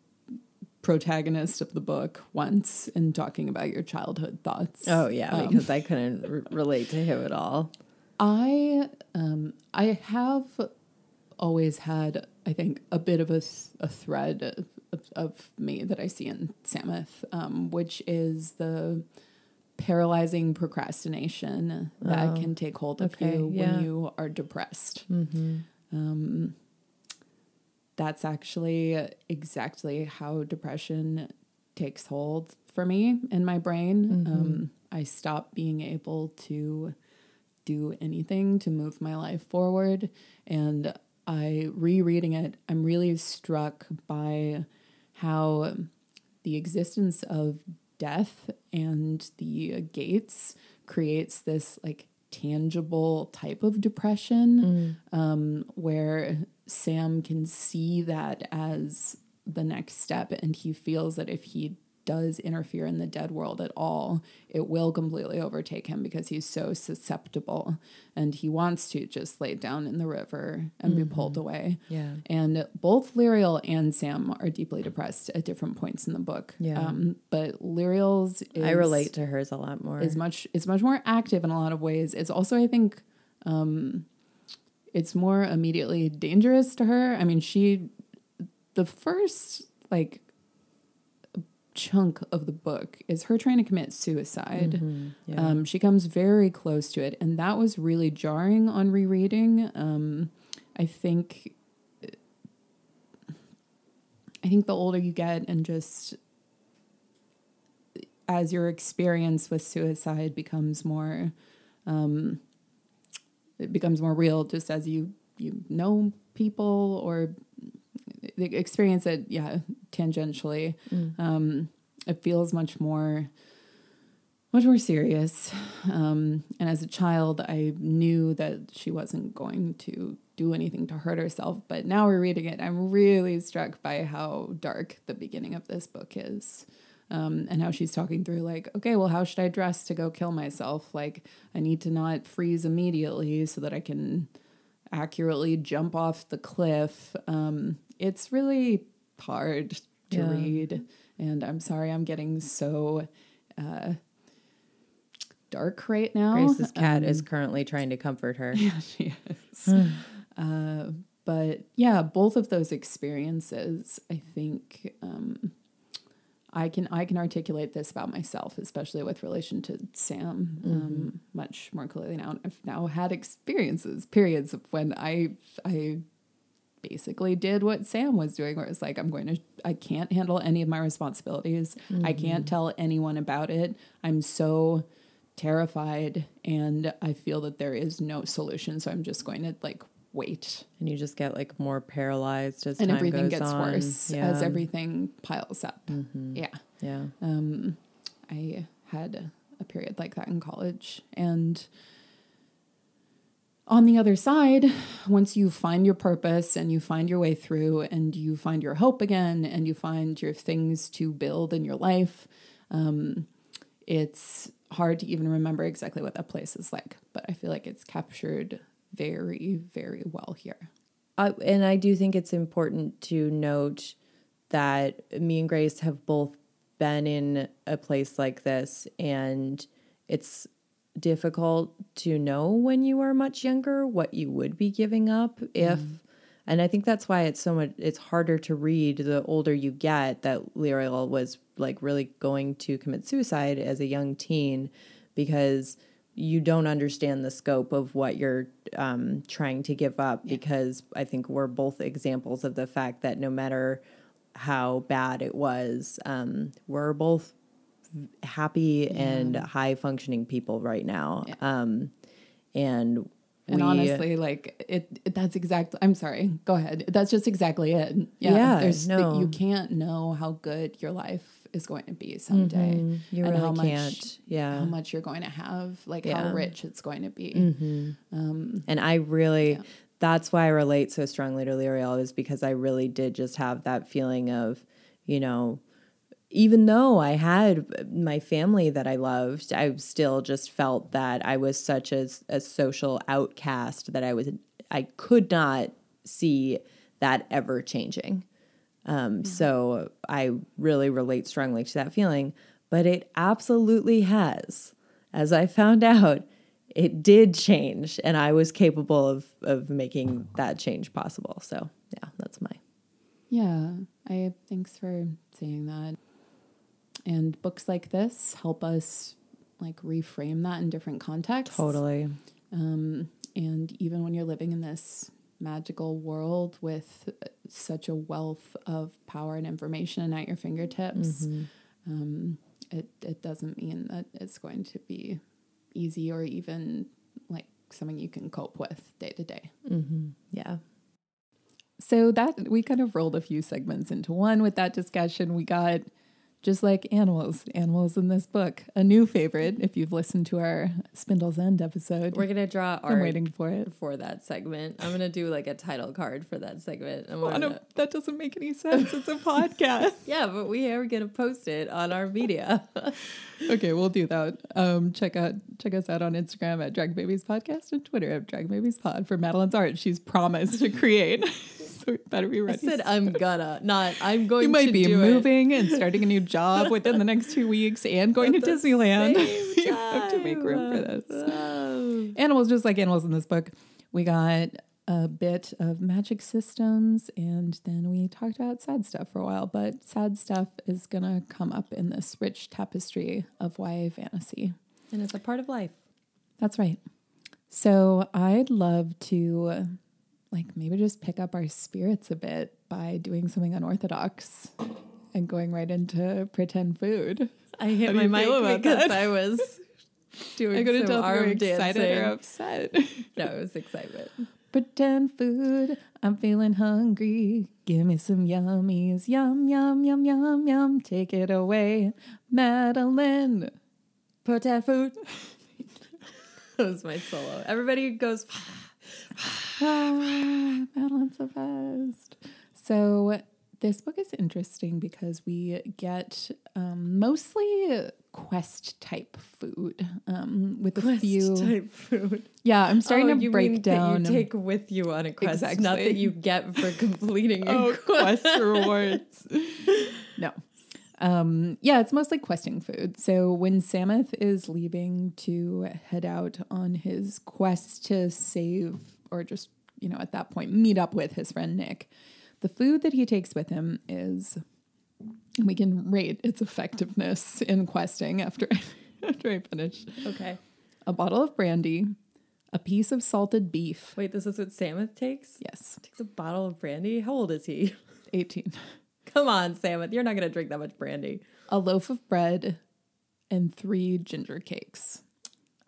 protagonist of the book once in talking about your childhood thoughts. Oh yeah, Um, because I couldn't r- relate to him at all. I um I have always had I think a bit of a, a thread of, of me that I see in Sameth, um, which is the paralyzing procrastination that Oh, can take hold of okay, you yeah. when you are depressed. Mm-hmm. Um, that's actually exactly how depression takes hold for me in my brain. Mm-hmm. Um, I stop being able to do anything to move my life forward. And I, rereading it, I'm really struck by how the existence of death and the gates creates this like tangible type of depression um, where Sam can see that as the next step, and he feels that if he does interfere in the dead world at all, it will completely overtake him because he's so susceptible and he wants to just lay down in the river and be pulled away. Yeah. And both Lirael and Sam are deeply depressed at different points in the book. Yeah. Um, but Lirael's is, I relate to hers a lot more. is much is much more active in a lot of ways. It's also, I think, um, it's more immediately dangerous to her. I mean, she the first like chunk of the book is her trying to commit suicide. Mhm. Yeah. Um, she comes very close to it, and that was really jarring on rereading. Um, I think, I think the older you get, and just as your experience with suicide becomes more, um, it becomes more real. Just as you you know people or experience it, yeah, tangentially Mm. um, it feels much more much more serious um, and as a child i knew that she wasn't going to do anything to hurt herself but now we're reading it i'm really struck by how dark the beginning of this book is um, and how she's talking through like okay well how should i dress to go kill myself? Like i need to not freeze immediately so that i can accurately jump off the cliff. Um, it's really hard to Yeah. read and i'm sorry i'm getting so uh, dark right now. Grace's cat Um, is currently trying to comfort her. [LAUGHS] yeah she is. Uh, but yeah both of those experiences i think um, i can i can articulate this about myself especially with relation to sam um, much more clearly now i've now had experiences periods of when i i basically did what Sam was doing, where it's like, I'm going to, I can't handle any of my responsibilities. I can't tell anyone about it. I'm so terrified and I feel that there is no solution. So I'm just going to like wait. And you just get like more paralyzed as And everything gets on. worse Yeah. as everything piles up. Yeah. Yeah. Um, I had a period like that in college. And on the other side, once you find your purpose and you find your way through and you find your hope again and you find your things to build in your life, um, it's hard to even remember exactly what that place is like. But I feel like it's captured very, very well here. Uh, and I do think it's important to note that me and Grace have both been in a place like this, and it's difficult to know when you are much younger what you would be giving up if. And I think that's why it's so much. It's harder to read the older you get. That Lirael was like really going to commit suicide as a young teen, because you don't understand the scope of what you're um, trying to give up because I think we're both examples of the fact that no matter how bad it was, um, we're both happy and high functioning people right now. Um, and And we, honestly, like it, it, that's exactly. I'm sorry. Go ahead. That's just exactly it. Yeah. Yeah, there's the- no. you can't know how good your life is going to be someday, Mhm. You and really how much can't. Yeah. how much you're going to have, like Yeah. how rich it's going to be. Mhm. Um, And I really, Yeah. that's why I relate so strongly to Lirael is because I really did just have that feeling of, you know, even though I had my family that I loved, I still just felt that I was such a, a social outcast that I was, I could not see that ever changing. Um, So I really relate strongly to that feeling, but it absolutely has. As I found out, it did change, and I was capable of of making that change possible. So yeah, that's my Yeah, I thanks for saying that. And books like this help us like reframe that in different contexts. Totally. Um, and even when you're living in this magical world with uh, such a wealth of power and information at your fingertips, mm-hmm. um, it it doesn't mean that it's going to be easy or even like something you can cope with day to day. Mm-hmm. Yeah. So that we kind of rolled a few segments into one with that discussion. We got just like animals, animals in this book, a new favorite. If you've listened to our Spindle's End episode, We're gonna draw art I'm waiting for it. for that segment. I'm gonna do like a title card for that segment. I'm Oh, gonna- that doesn't make any sense. It's a podcast. [LAUGHS] yeah, but we are gonna post it on our media. [LAUGHS] okay, we'll do that. Um, check out check us out on Instagram at Drag Babies Podcast and Twitter at Drag Babies Pod for Madeline's art. She's promised to create. [LAUGHS] so we better be I ready. said [LAUGHS] I'm gonna, not I'm going you might to be do it. moving and starting a new job within the next two weeks and [LAUGHS] going to At the Disneyland. [LAUGHS] you have to make room for this. Oh. Animals, just like animals in this book, we got a bit of magic systems and then we talked about sad stuff for a while. But sad stuff is going to come up in this rich tapestry of YA fantasy. And it's a part of life. That's right. So I'd love to like maybe just pick up our spirits a bit by doing something unorthodox and going right into pretend food. I hit my mic because that? I was doing [LAUGHS] I couldn't some tell if you were arm excited dancing. or upset. [LAUGHS] No, it was excitement. pretend food. I'm feeling hungry. Give me some yummies. Yum, yum, yum, yum, yum. Take it away, Madeline. Pretend food. [LAUGHS] that was my solo. Everybody goes. [SIGHS] Ah, Madeline's the best. So this book is interesting because we get um, mostly quest type food um, with a few. type food. Yeah, I'm starting Oh, to break down. That you take with you on a quest, not that you get for completing a oh, quest. quest rewards. [LAUGHS] no. Um, yeah, it's mostly questing food. So when Sameth is leaving to head out on his quest to save, or just, you know, at that point, meet up with his friend Nick, the food that he takes with him is, and we can rate its effectiveness in questing after, [LAUGHS] after I finish, Okay. a bottle of brandy, a piece of salted beef. Wait, this is what Sameth takes? Yes, Takes a bottle of brandy. How old is he? 18. Come on, Sameth. You're not going to drink that much brandy. a loaf of bread, and three ginger cakes.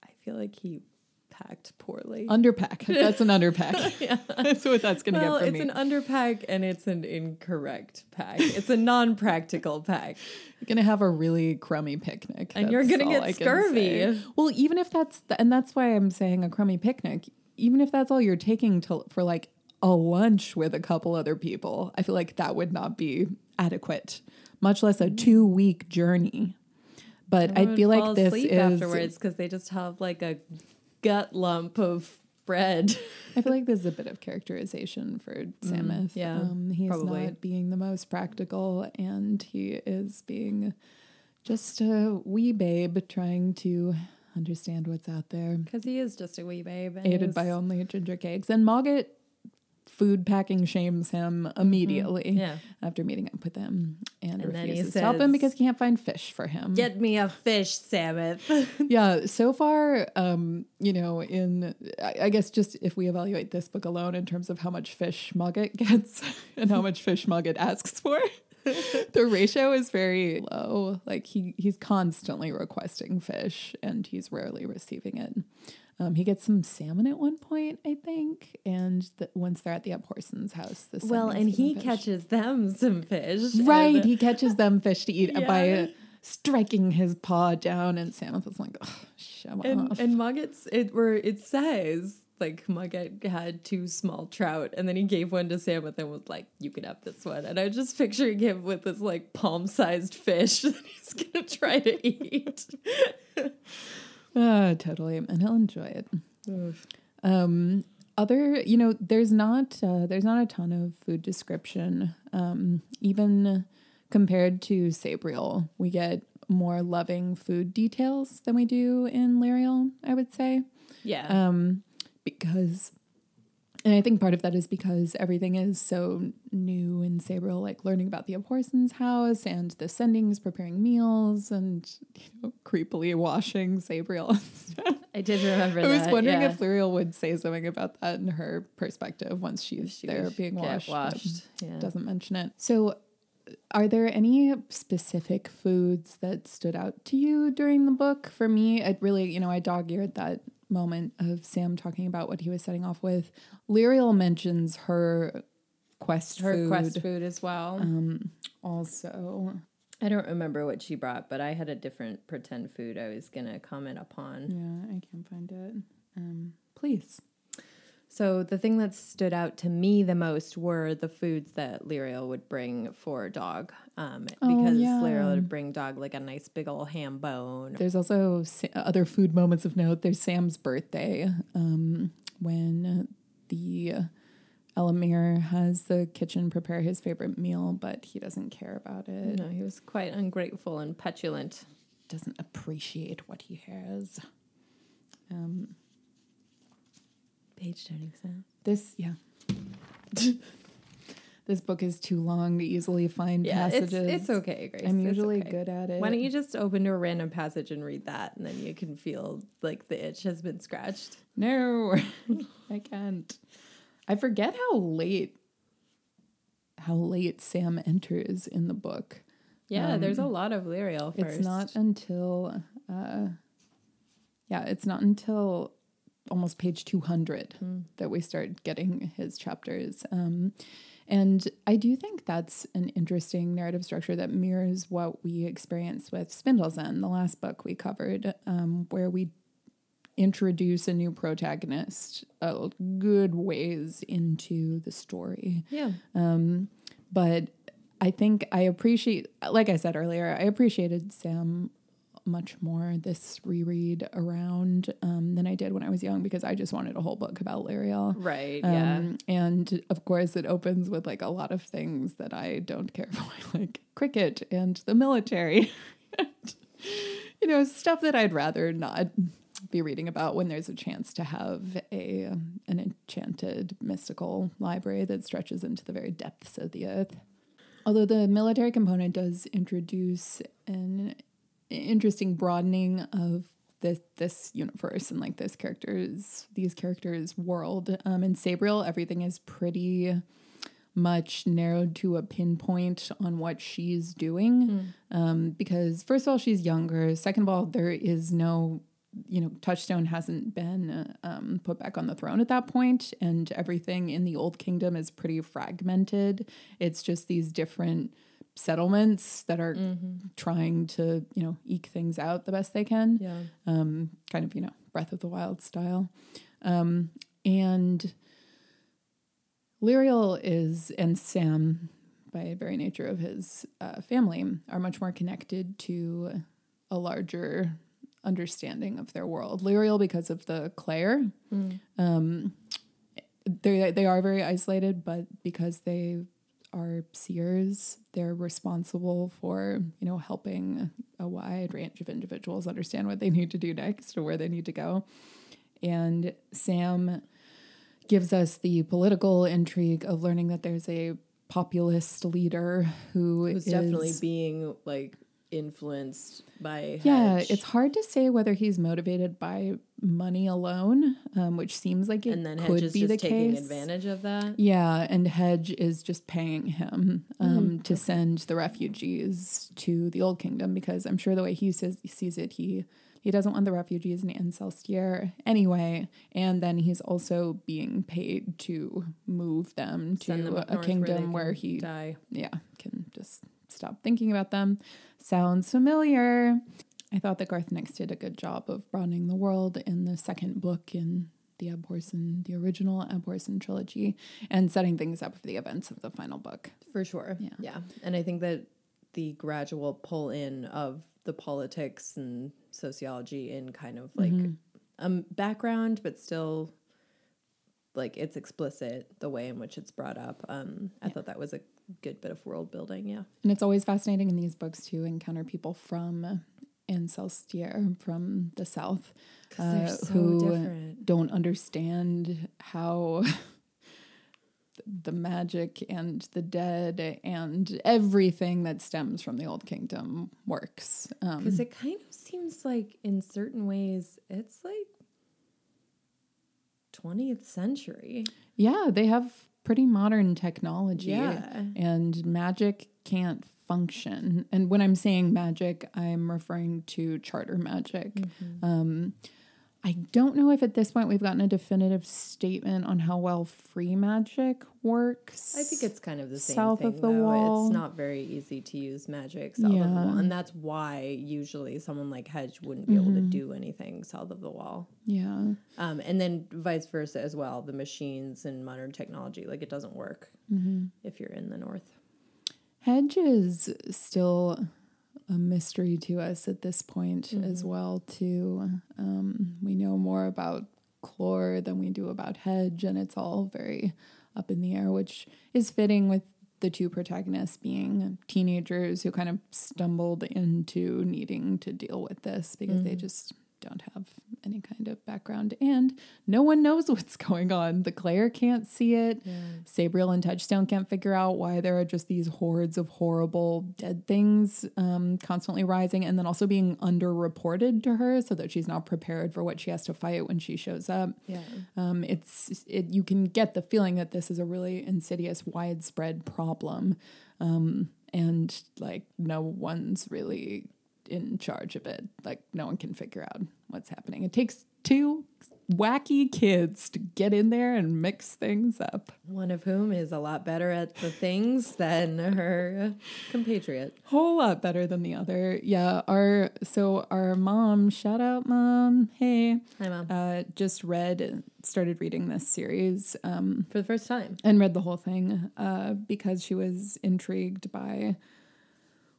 I feel like he packed poorly. Underpack. [LAUGHS] That's an underpack. [LAUGHS] yeah. That's what that's going to Well, get from it's me. an underpack and it's an incorrect pack. It's a non-practical pack. You're going to have a really crummy picnic. And you're gonna get scurvy. Well, even if that's, the, and that's why I'm saying a crummy picnic, even if that's all you're taking to, for like a lunch with a couple other people, I feel like that would not be adequate, much less a two week journey. But I feel like this is afterwards because they just have like a gut lump of bread. I feel like there's a bit of characterization for [LAUGHS] Sameth. yeah, um, he's probably. not being the most practical, and he is being just a wee babe trying to understand what's out there, Because he is just a wee babe. aided by only ginger cakes. And Mogget food packing shames him immediately Yeah. after meeting up with him and, And refuses to help him because he can't find fish for him. Get me a fish, Sameth. [LAUGHS] yeah so far um you know in I, I guess just if we evaluate this book alone in terms of how much fish Mogget [LAUGHS] gets and how much fish Mogget asks for [LAUGHS] the ratio is very low like he he's constantly requesting fish and he's rarely receiving it um, he gets some salmon at one point, I think, and the, once they're at the Abhorsen's house, the well, and he fish. catches them some fish. right. and- He catches them fish to eat Yeah. by striking his paw down, and Sameth is like, "Ugh, "Shut and, off." and Mogget's it where it says like Mogget had two small trout and then he gave one to Sameth and was like, You can have this one. And I was just picturing him with this like palm sized fish [LAUGHS] that he's gonna try to eat. [LAUGHS] Uh, totally, and he'll enjoy it. Um, other, you know, there's not uh, there's not a ton of food description. Um, even compared to Sabriel, we get more loving food details than we do in Lirael. I would say, Yeah. um, because and I think part of that is because everything is so new in Sabriel, like learning about the Abhorsen's house and the sendings, preparing meals, and you know, creepily washing Sabriel. I did remember I was that, wondering yeah. if Lirael would say something about that in her perspective once she's She there being washed. washed, yeah. Doesn't mention it. So, are there any specific foods that stood out to you during the book? For me, it really, you know, I dog eared that moment of Sam talking about what he was setting off with. Lirael mentions her quest Her food. quest food as well. Um, also, I don't remember what she brought, but I had a different pretend food I was going to comment upon. yeah, I can't find it. Um, please. So the thing that stood out to me the most were the foods that Lirael would bring for dog, um, because yeah. Would bring dog like a nice big old ham bone. There's also sa- other food moments of note. There's Sam's birthday um, when the Ellimere has the kitchen prepare his favorite meal, but he doesn't care about it. No, he was quite ungrateful and petulant. Doesn't appreciate what he has. Um, Page turning sound. this, yeah. [LAUGHS] this book is too long to easily find Yeah, it's, passages. it's okay, Grace. I'm usually okay. good at it. Why don't you just open to a random passage and read that, and then you can feel like the itch has been scratched. No, [LAUGHS] I can't. I forget how late how late Sam enters in the book. Yeah, there's a lot of Lirael first. It's not until uh yeah, it's not until almost page 200 that we start getting his chapters. Um and I do think that's an interesting narrative structure that mirrors what we experienced with Spindle's End, the last book we covered, um, where we introduce a new protagonist a good ways into the story. Yeah. Um, but I think I appreciate, like I said earlier, I appreciated Sam much more this reread around um, than I did when I was young because I just wanted a whole book about Lirael. Right. Yeah. Um, and of course, it opens with like a lot of things that I don't care [LAUGHS] for, like cricket and the military. [LAUGHS] and, you know, stuff that I'd rather not be reading about when there's a chance to have a an enchanted mystical library that stretches into the very depths of the earth. Although the military component does introduce an interesting broadening of this this universe and like this characters these characters world. Um, in Sabriel, everything is pretty much narrowed to a pinpoint on what she's doing. Um, because first of all, she's younger. Second of all, there is no you know, Touchstone hasn't been uh, um, put back on the throne at that point, and everything in the Old Kingdom is pretty fragmented. It's just these different settlements that are trying to, you know, eke things out the best they can. yeah. Um, kind of, you know, Breath of the Wild style. Um, and Lirael is, and Sam, by very nature of his uh, family, are much more connected to a larger understanding of their world. Lirael, because of the Clayr, um, they they are very isolated, but because they are seers, they're responsible for you know helping a wide range of individuals understand what they need to do next or where they need to go. And Sam gives us the political intrigue of learning that there's a populist leader who Who's is- definitely being like influenced by yeah, Hedge. it's hard to say whether he's motivated by money alone, um, which seems like it and then could Hedge is be just the taking case. advantage of that. Yeah, and Hedge is just paying him um, Mm-hmm. to send the refugees to the Old Kingdom because I'm sure the way he says sees it, he he doesn't want the refugees in Ancelstierre anyway, and then he's also being paid to move them Send to up a north where kingdom where, he die. yeah can just stop thinking about them. Sounds familiar. I thought that Garth Nix did a good job of broadening the world in the second book in the Abhorsen, the original Abhorsen trilogy, and setting things up for the events of the final book. For sure. Yeah. Yeah. And I think that the gradual pull in of the politics and sociology in kind of like Mm-hmm. um background, but still like it's explicit the way in which it's brought up. Um I thought that was a good bit of world building. Yeah. And it's always fascinating in these books to encounter people from Ancelstierre, from the south uh, so who different. don't understand how [LAUGHS] the magic and the dead and everything that stems from the old kingdom works. Um, Because it kind of seems like, in certain ways, it's like 20th century. yeah, they have pretty modern technology. Yeah. And magic can't function. And when I'm saying magic, I'm referring to charter magic. Mm-hmm. Um, I don't know if at this point we've gotten a definitive statement on how well free magic works. I think it's kind of the same South thing, of the though. wall. It's not very easy to use magic south of the wall, and that's why usually someone like Hedge wouldn't be able Mm-hmm. to do anything south of the wall. yeah. Um, and then vice versa as well. The machines and modern technology, like it doesn't work Mm-hmm. if you're in the north. Hedge is still a mystery to us at this point as well too. Um, we know more about Chlorr than we do about Hedge, and it's all very up in the air, which is fitting with the two protagonists being teenagers who kind of stumbled into needing to deal with this because they just don't have any kind of background and no one knows [LAUGHS] what's going on. The Clayr can't see it. Sabriel and Touchstone can't figure out why there are just these hordes of horrible dead things um, constantly rising and then also being underreported to her so that she's not prepared for what she has to fight when she shows up. Yeah. Um, it's it, you can get the feeling that this is a really insidious, widespread problem, um, and like no one's really in charge of it. Like no one can figure out what's happening. It takes two wacky kids to get in there and mix things up. One of whom is a lot better at the things than her compatriot. Whole lot better than the other. Yeah. Our so our mom, shout out mom. Hey, Hi, mom. uh, just read started reading this series. Um, For the first time. and read the whole thing uh, because she was intrigued by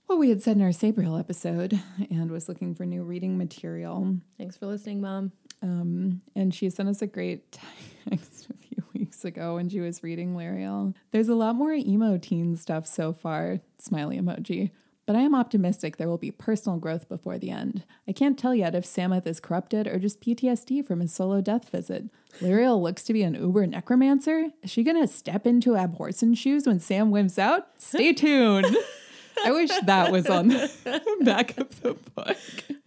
what we had said in our Sabriel episode and was looking for new reading material. Thanks for listening, mom. Um, and she sent us a great [LAUGHS] text a few weeks ago when she was reading Lirael. There's a lot more emo teen stuff so far, smiley emoji. But I am optimistic there will be personal growth before the end. I can't tell yet if Sameth is corrupted or just PTSD from his solo death visit. Lirael looks to be an uber necromancer. Is she gonna step into Abhorsen shoes when Sam wimps out? Stay [LAUGHS] tuned. I wish that was on the [LAUGHS] back of the book.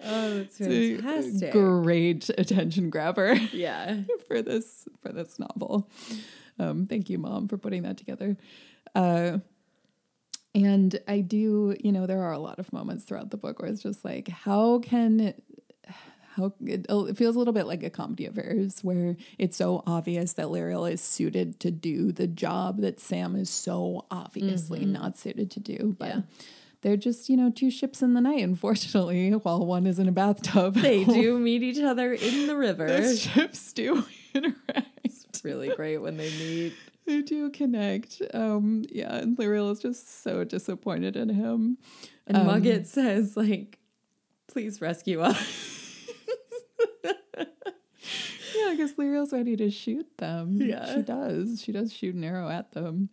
Oh, that's It's a fantastic. Great attention grabber yeah. [LAUGHS] for this for this novel. Um, thank you, mom, for putting that together. Uh, and I do, you know, there are a lot of moments throughout the book where it's just like, how can how it, it feels a little bit like a comedy of errors where it's so obvious that Lirael is suited to do the job that Sam is so obviously not suited to do. But Yeah. they're just, you know, two ships in the night, unfortunately, [LAUGHS] while one is in a bathtub. They [LAUGHS] do meet each other in the river. [LAUGHS] Ships do interact. It's really great when they meet. They do connect. Um, yeah, and Lirael is just so disappointed in him. And Um, Mogget says, like, please rescue us. Yeah, because guess Lirael's ready to shoot them. Yeah. She does. She does shoot an arrow at them.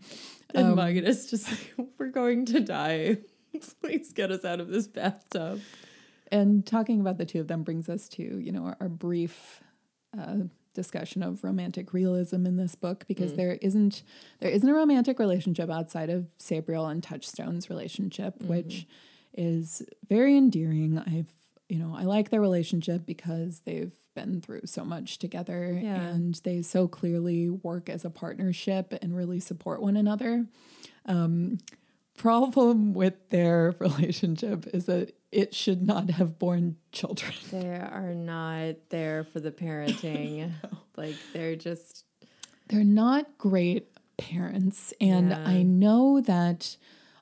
And Um, Mogget just like, we're going to die. [LAUGHS] please get us out of this bathtub. And talking about the two of them brings us to, you know, our, our brief uh, discussion of romantic realism in this book because there isn't there isn't a romantic relationship outside of Sabriel and Touchstone's relationship, which is very endearing. I've you know, I like their relationship because they've been through so much together Yeah. and they so clearly work as a partnership and really support one another. Um, problem with their [LAUGHS] relationship is that it should not have born children. They are not there for the parenting. [LAUGHS] Like, they're just, They're not great parents. And Yeah. I know that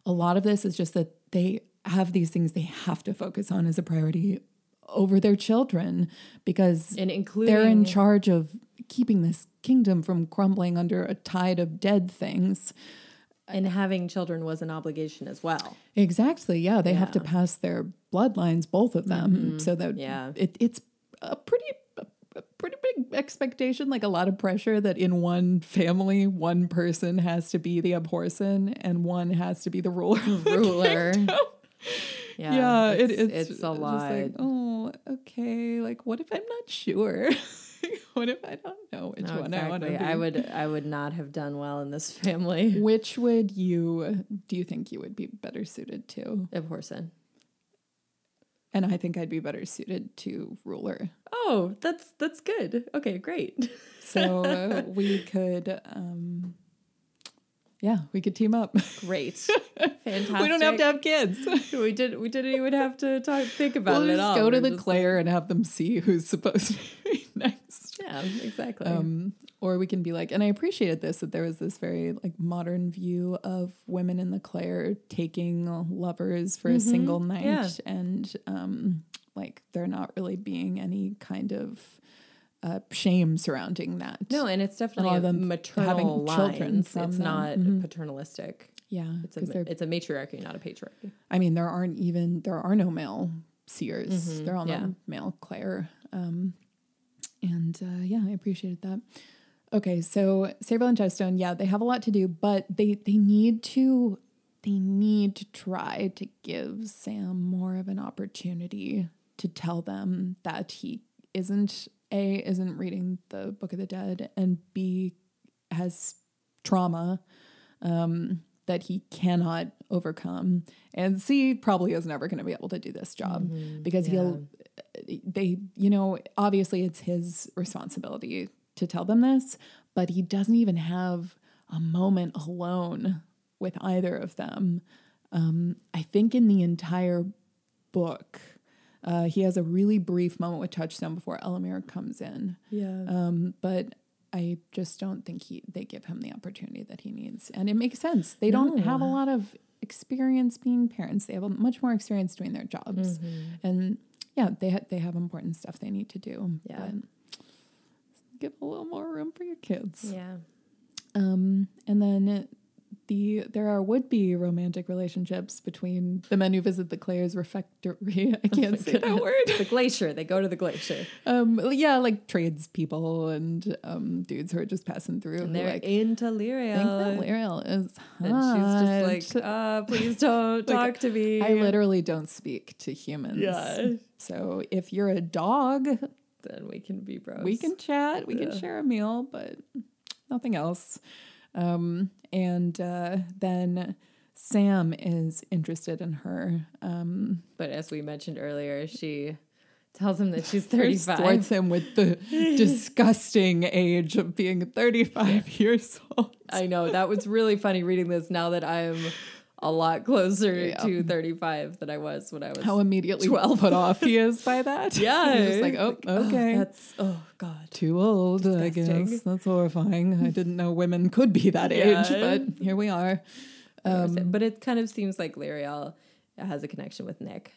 a lot of this is just that they have these things they have to focus on as a priority over their children because and including. they're in charge of keeping this kingdom from crumbling under a tide of dead things. and having children was an obligation as well. Exactly. Yeah, they have to Mm-hmm. pass their bloodlines, both of them, so that Yeah. it, it's a pretty a, pretty big expectation, like a lot of pressure that in one family, one person has to be the abhorsen and one has to be the ruler. Ruler. Yeah. Yeah, it, it's, it's it's a lot. Like, oh, okay. Like, what if I'm not sure? [LAUGHS] what if I don't know which No, one I want to exactly. be? I would I would not have done well in this [LAUGHS] family. Which would you do you think you would be better suited to? A person. And I think I'd be better suited to ruler. Oh, that's that's good. Okay, great. So uh, [LAUGHS] we could, um, yeah, we could team up. Great. Fantastic. [LAUGHS] We don't have to have kids. we did we didn't even have to talk think about we'll it at just all. go to We're the Clayr and have them see who's supposed to be [LAUGHS] next. yeah, exactly. Um, or we can be like, and I appreciated this that there was this very like modern view of women in the Clayr taking lovers for a single night, yeah. and um, like there not really being any kind of uh, shame surrounding that. no, and it's definitely a maternal having children It's them. not Mhm. paternalistic. yeah, It's a it's a matriarchy, not a patriarchy. I mean, there aren't even there are no male seers. Mhm, They're all yeah. no male Clayr. Um, and uh, yeah, I appreciated that. Okay, so Sabriel and Touchstone, yeah, they have a lot to do, but they they need to they need to try to give Sam more of an opportunity to tell them that he isn't a isn't reading the Book of the Dead and b has trauma um, that he cannot overcome, and C probably is never going to be able to do this job because he'll they you know obviously it's his responsibility to tell them this, but he doesn't even have a moment alone with either of them. Um, I think in the entire book. Uh, he has a really brief moment with Touchstone before Ellimere comes in. Yeah. Um, but I just don't think he they give him the opportunity that he needs, and it makes sense. They don't have a lot of experience being parents. They have a much more experience doing their jobs, and yeah, they ha- they have important stuff they need to do. Yeah. but give a little more room for your kids. yeah. Um, and then the there are would be romantic relationships between the men who visit the Clayr's refectory. [LAUGHS] I can't say that word. The glacier. They go to the glacier. Um, yeah, like tradespeople and um, dudes who are just passing through. And they're like, into think that Lirael. Lirael is hot. And she's just like, uh, please don't [LAUGHS] Like, talk to me. I literally don't speak to humans. Yeah. So if you're a dog, Then we can be bros. we can chat, we can share a meal, but nothing else. Um, and uh, then Sam is interested in her. Um, But as we mentioned earlier, she tells him that [LAUGHS] she's Thwarts 35. him with the [LAUGHS] disgusting age of being 35 years old. I know that was really funny reading this now that I'm a lot closer Yeah. to 35 than I was when I was How immediately 12. put off he is [LAUGHS] by that. Yeah. [LAUGHS] Just like, oh, okay. that's oh god. Too old, I guess. That's horrifying. I didn't know women could be that age, Yeah. but here we are. Um, but it kind of seems like Lirael has a connection with Nick.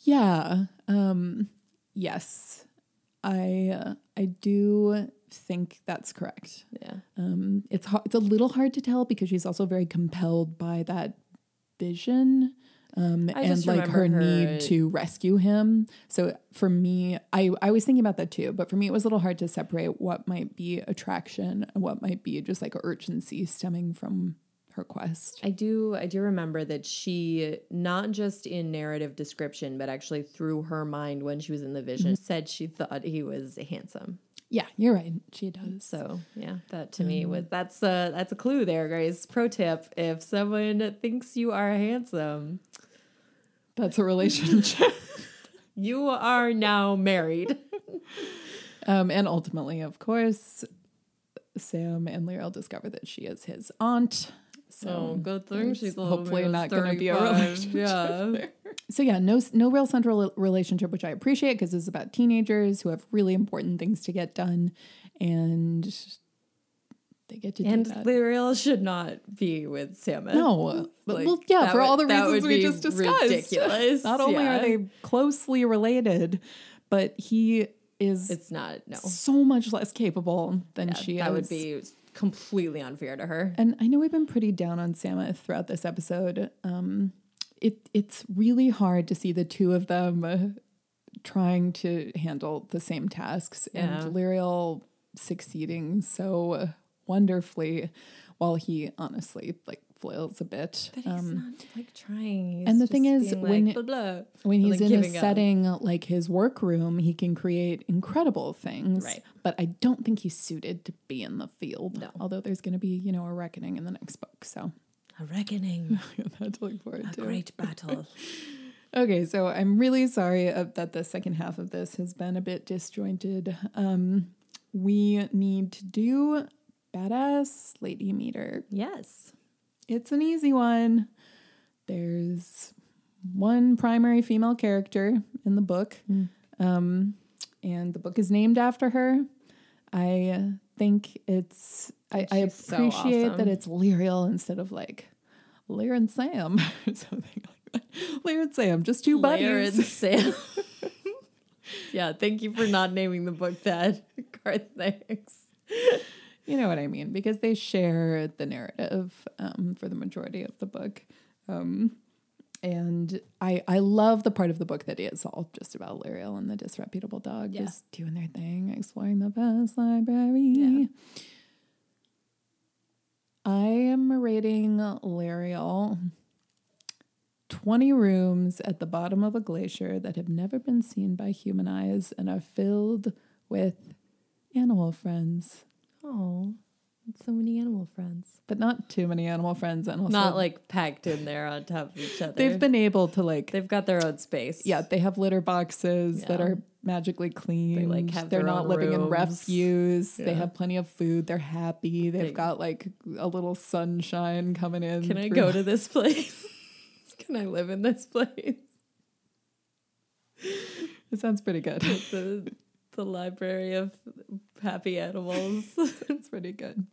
Yeah. Um, yes. I uh, I do think that's correct. Yeah. Um, it's hard, it's a little hard to tell because she's also very compelled by that vision um, and like her, her- need to rescue him. So for me, I I was thinking about that too, but for me it was a little hard to separate what might be attraction and what might be just like urgency stemming from her quest. I do I do remember that she not just in narrative description but actually through her mind when she was in the vision Mm-hmm. said she thought he was handsome. Yeah, you're right. She does. So, yeah, that to Mm. me was that's a that's a clue there, Grace. Pro tip, if someone thinks you are handsome, That's a relationship. [LAUGHS] you are now married. [LAUGHS] Um, and ultimately, of course, Sam and Lirael discover that she is his aunt. So Oh, good thing she's hopefully not going to be a 35. relationship. [LAUGHS] Yeah. [LAUGHS] So yeah, no no real central relationship, which I appreciate because it's about teenagers who have really important things to get done, and they get to And do that. Should not be with Salmon. no, but Like, well, yeah, for all the would- reasons would we just discussed. ridiculous. Not only Yeah. are they closely related, but he is It's not no. so much less capable than Yeah, she that is. would be completely unfair to her. And I know we've been pretty down on Sameth throughout this episode. Um, it it's really hard to see the two of them uh, trying to handle the same tasks Yeah. and Lirael succeeding so wonderfully, while he honestly like foils a bit. But he's Um, not like trying. He's and the thing is, when- like, blah, blah. when he's then in a up. setting like his workroom, he can create incredible things. Right. But I don't think he's suited to be in the field. No. Although there's going to be, you know, a reckoning in the next book. So a reckoning, [LAUGHS] that's to look forward a to. great battle. [LAUGHS] Okay, so I'm really sorry uh, that the second half of this has been a bit disjointed. Um, we need to do badass lady meter. yes. It's an easy one. There's one primary female character in the book, um, and the book is named after her. I think it's. I, I She's so appreciate that it's Lirael instead of like Lear and Sam [LAUGHS] or something like that. Lear and Sam, just two buddies. buddies. and [LAUGHS] Sam. yeah, thank you for not naming the book that. [LAUGHS] Garth, thanks. You know what I mean? Because they share the narrative um, for the majority of the book. Um, and I I love the part of the book that is all just about Lirael and the disreputable dog Yeah. just doing their thing, exploring the best library. Yeah. I am rating Lirael 20 rooms at the bottom of a glacier that have never been seen by human eyes and are filled with animal friends. Oh, so many animal friends. but not too many animal friends and also Not like packed in there on top of each other. they've been able to like they've got their own space. yeah they have litter boxes that are magically clean like, have they're their not own living in rooms. refuse they have plenty of food they're happy they've They- got like a little sunshine coming in Can I go to [LAUGHS] this place? [LAUGHS] Can I live in this place? it sounds pretty good The the library of happy animals. [LAUGHS] it's pretty good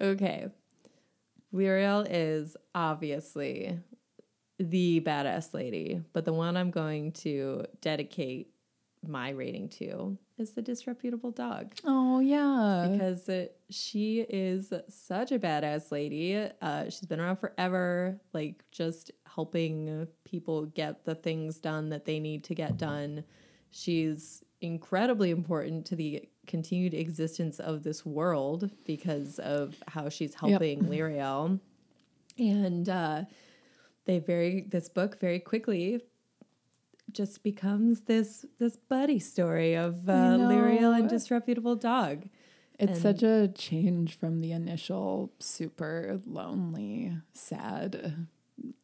okay. Lirael is obviously the badass lady, but the one I'm going to dedicate my rating to is the disreputable dog. oh yeah because it, she is such a badass lady. Uh, she's been around forever, like just helping people get the things done that they need to get done. She's incredibly important to the continued existence of this world because of how she's helping Lirael. And uh, they very this book very quickly just becomes this this buddy story of uh, Lirael and disreputable dog. it's and- such a change from the initial super lonely sad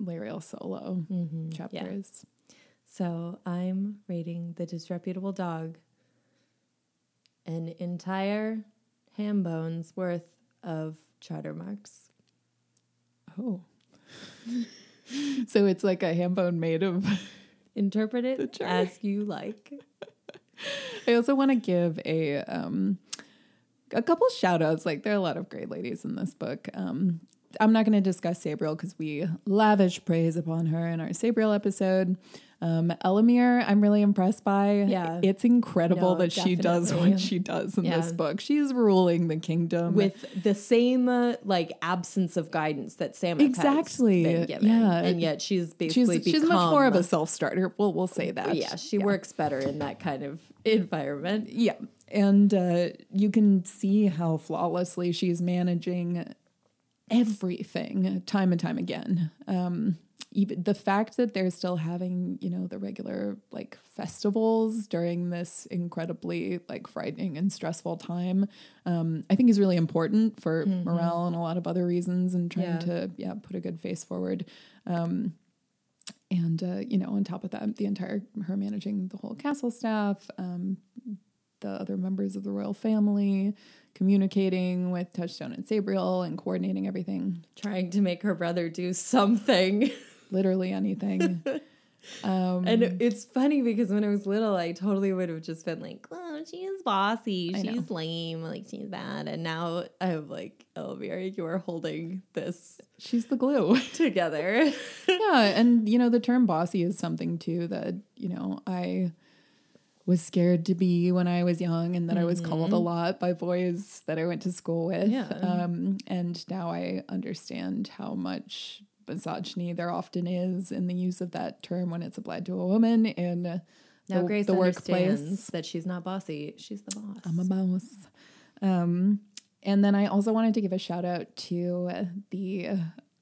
Lirael solo chapters So I'm rating the disreputable dog an entire ham bones worth of charter marks. Oh. [LAUGHS] so it's like a ham bone made of. [LAUGHS] Interpret it as you like. [LAUGHS] I also want to give a um a couple shout outs. Like there are a lot of great ladies in this book. Um I'm not going to discuss Sabriel because we lavish praise upon her in our Sabriel episode. Um, Ellimere, I'm really impressed by. Yeah. It's incredible No, that she does what she does in Yeah. this book. She's ruling the kingdom. With the same uh, like absence of guidance that Sam Exactly. has been given. Yeah. And yet she's she's, basically she's much more of a self starter. We'll, we'll say that. Yeah, she works better in that kind of environment. Yeah. And uh, you can see how flawlessly she's managing everything time and time again. Um, even the fact that they're still having, you know, the regular like festivals during this incredibly like frightening and stressful time, um, I think is really important for morale and a lot of other reasons and trying Yeah. to, yeah, put a good face forward. Um, and uh, you know, on top of that, the entire her managing the whole castle staff, um, the other members of the royal family, communicating with Touchstone and Sabriel, and coordinating everything, Trying to make her brother do something. [LAUGHS] literally anything. [LAUGHS] um, And it's funny because when I was little, I totally would have just been like, "Oh, she's bossy, I know. she's lame, like she's bad." And now I'm like, "Elvira, you are holding this she's the glue. [LAUGHS] [LAUGHS] together." yeah, and you know, the term bossy is something too that you know I was scared to be when I was young, and that I was called a lot by boys that I went to school with. Yeah. Um, and now I understand how much misogyny there often is in the use of that term when it's applied to a woman in now the, Grace the understands workplace. that she's not bossy; she's the boss. I'm a boss. Um, and then I also wanted to give a shout out to the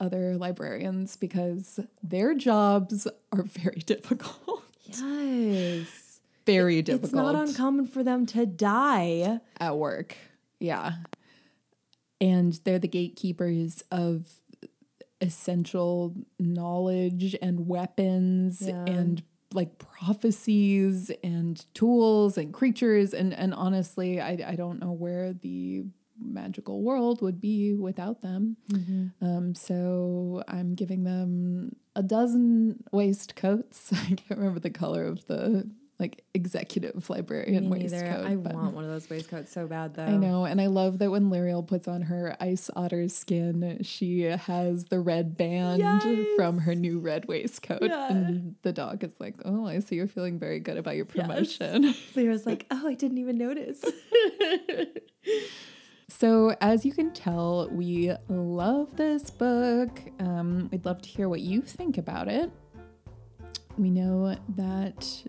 other librarians because their jobs are very [LAUGHS] difficult. Yes. very It's difficult It's not uncommon for them to die. at work. Yeah. And they're the gatekeepers of essential knowledge and weapons Yeah. and like prophecies and tools and creatures and and honestly I I don't know where the magical world would be without them. Um so I'm giving them a dozen waistcoats. [LAUGHS] I can't remember the color of the like executive librarian Me waistcoat. neither. I but- want one of those waistcoats so bad, though. I know, and I love that when Lirael puts on her ice otter skin, she has the red band Yes. from her new red waistcoat, Yeah. and the dog is like, "Oh, I see you're feeling very good about your Yes. promotion." [LAUGHS] Lyra's like, oh, I didn't even notice. [LAUGHS] so, as you can tell, we love this book. Um, we'd love to hear what you think about it. We know that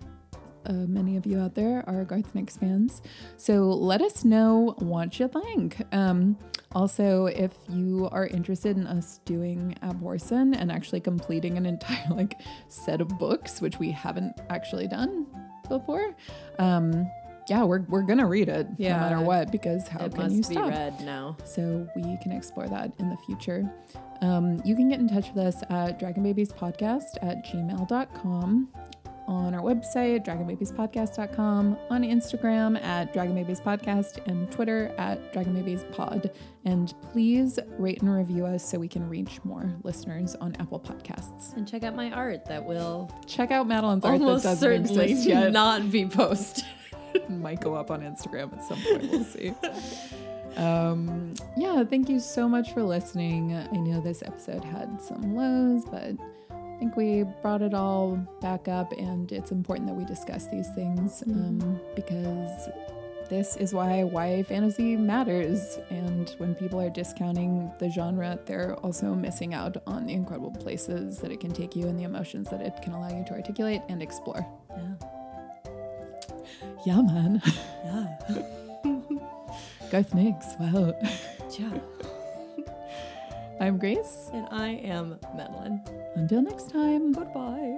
uh, many of you out there are Garth Nix fans. So let us know what you think. Um, also, if you are interested in us doing Abhorsen and actually completing an entire [LAUGHS] like set of books, which we haven't actually done before, um, yeah, we're, we're gonna read it Yeah. no matter what because how it can must you be stop? red now. so we can explore that in the future. Um, you can get in touch with us at dragonbabiespodcast Babies Podcast at gmail.com, on our website, dragonbabiespodcast.com, on Instagram at dragonbabiespodcast, and Twitter at Dragon Babies Pod. And please rate and review us so we can reach more listeners on Apple Podcasts. And check out my art that will Check out Madeline's art that doesn't certainly exist yet. [LAUGHS] not be posted. [LAUGHS] might go up on Instagram at some point. We'll see. Um, yeah, thank you so much for listening. I know this episode had some lows, but I think we brought it all back up, and it's important that we discuss these things um, because this is why YA fantasy matters. And when people are discounting the genre, they're also missing out on the incredible places that it can take you and the emotions that it can allow you to articulate and explore. Yeah. Yeah, man. Yeah. [LAUGHS] Garth Nix. Wow. Yeah. I'm Grace. And I am Madeline. Until next time. Goodbye.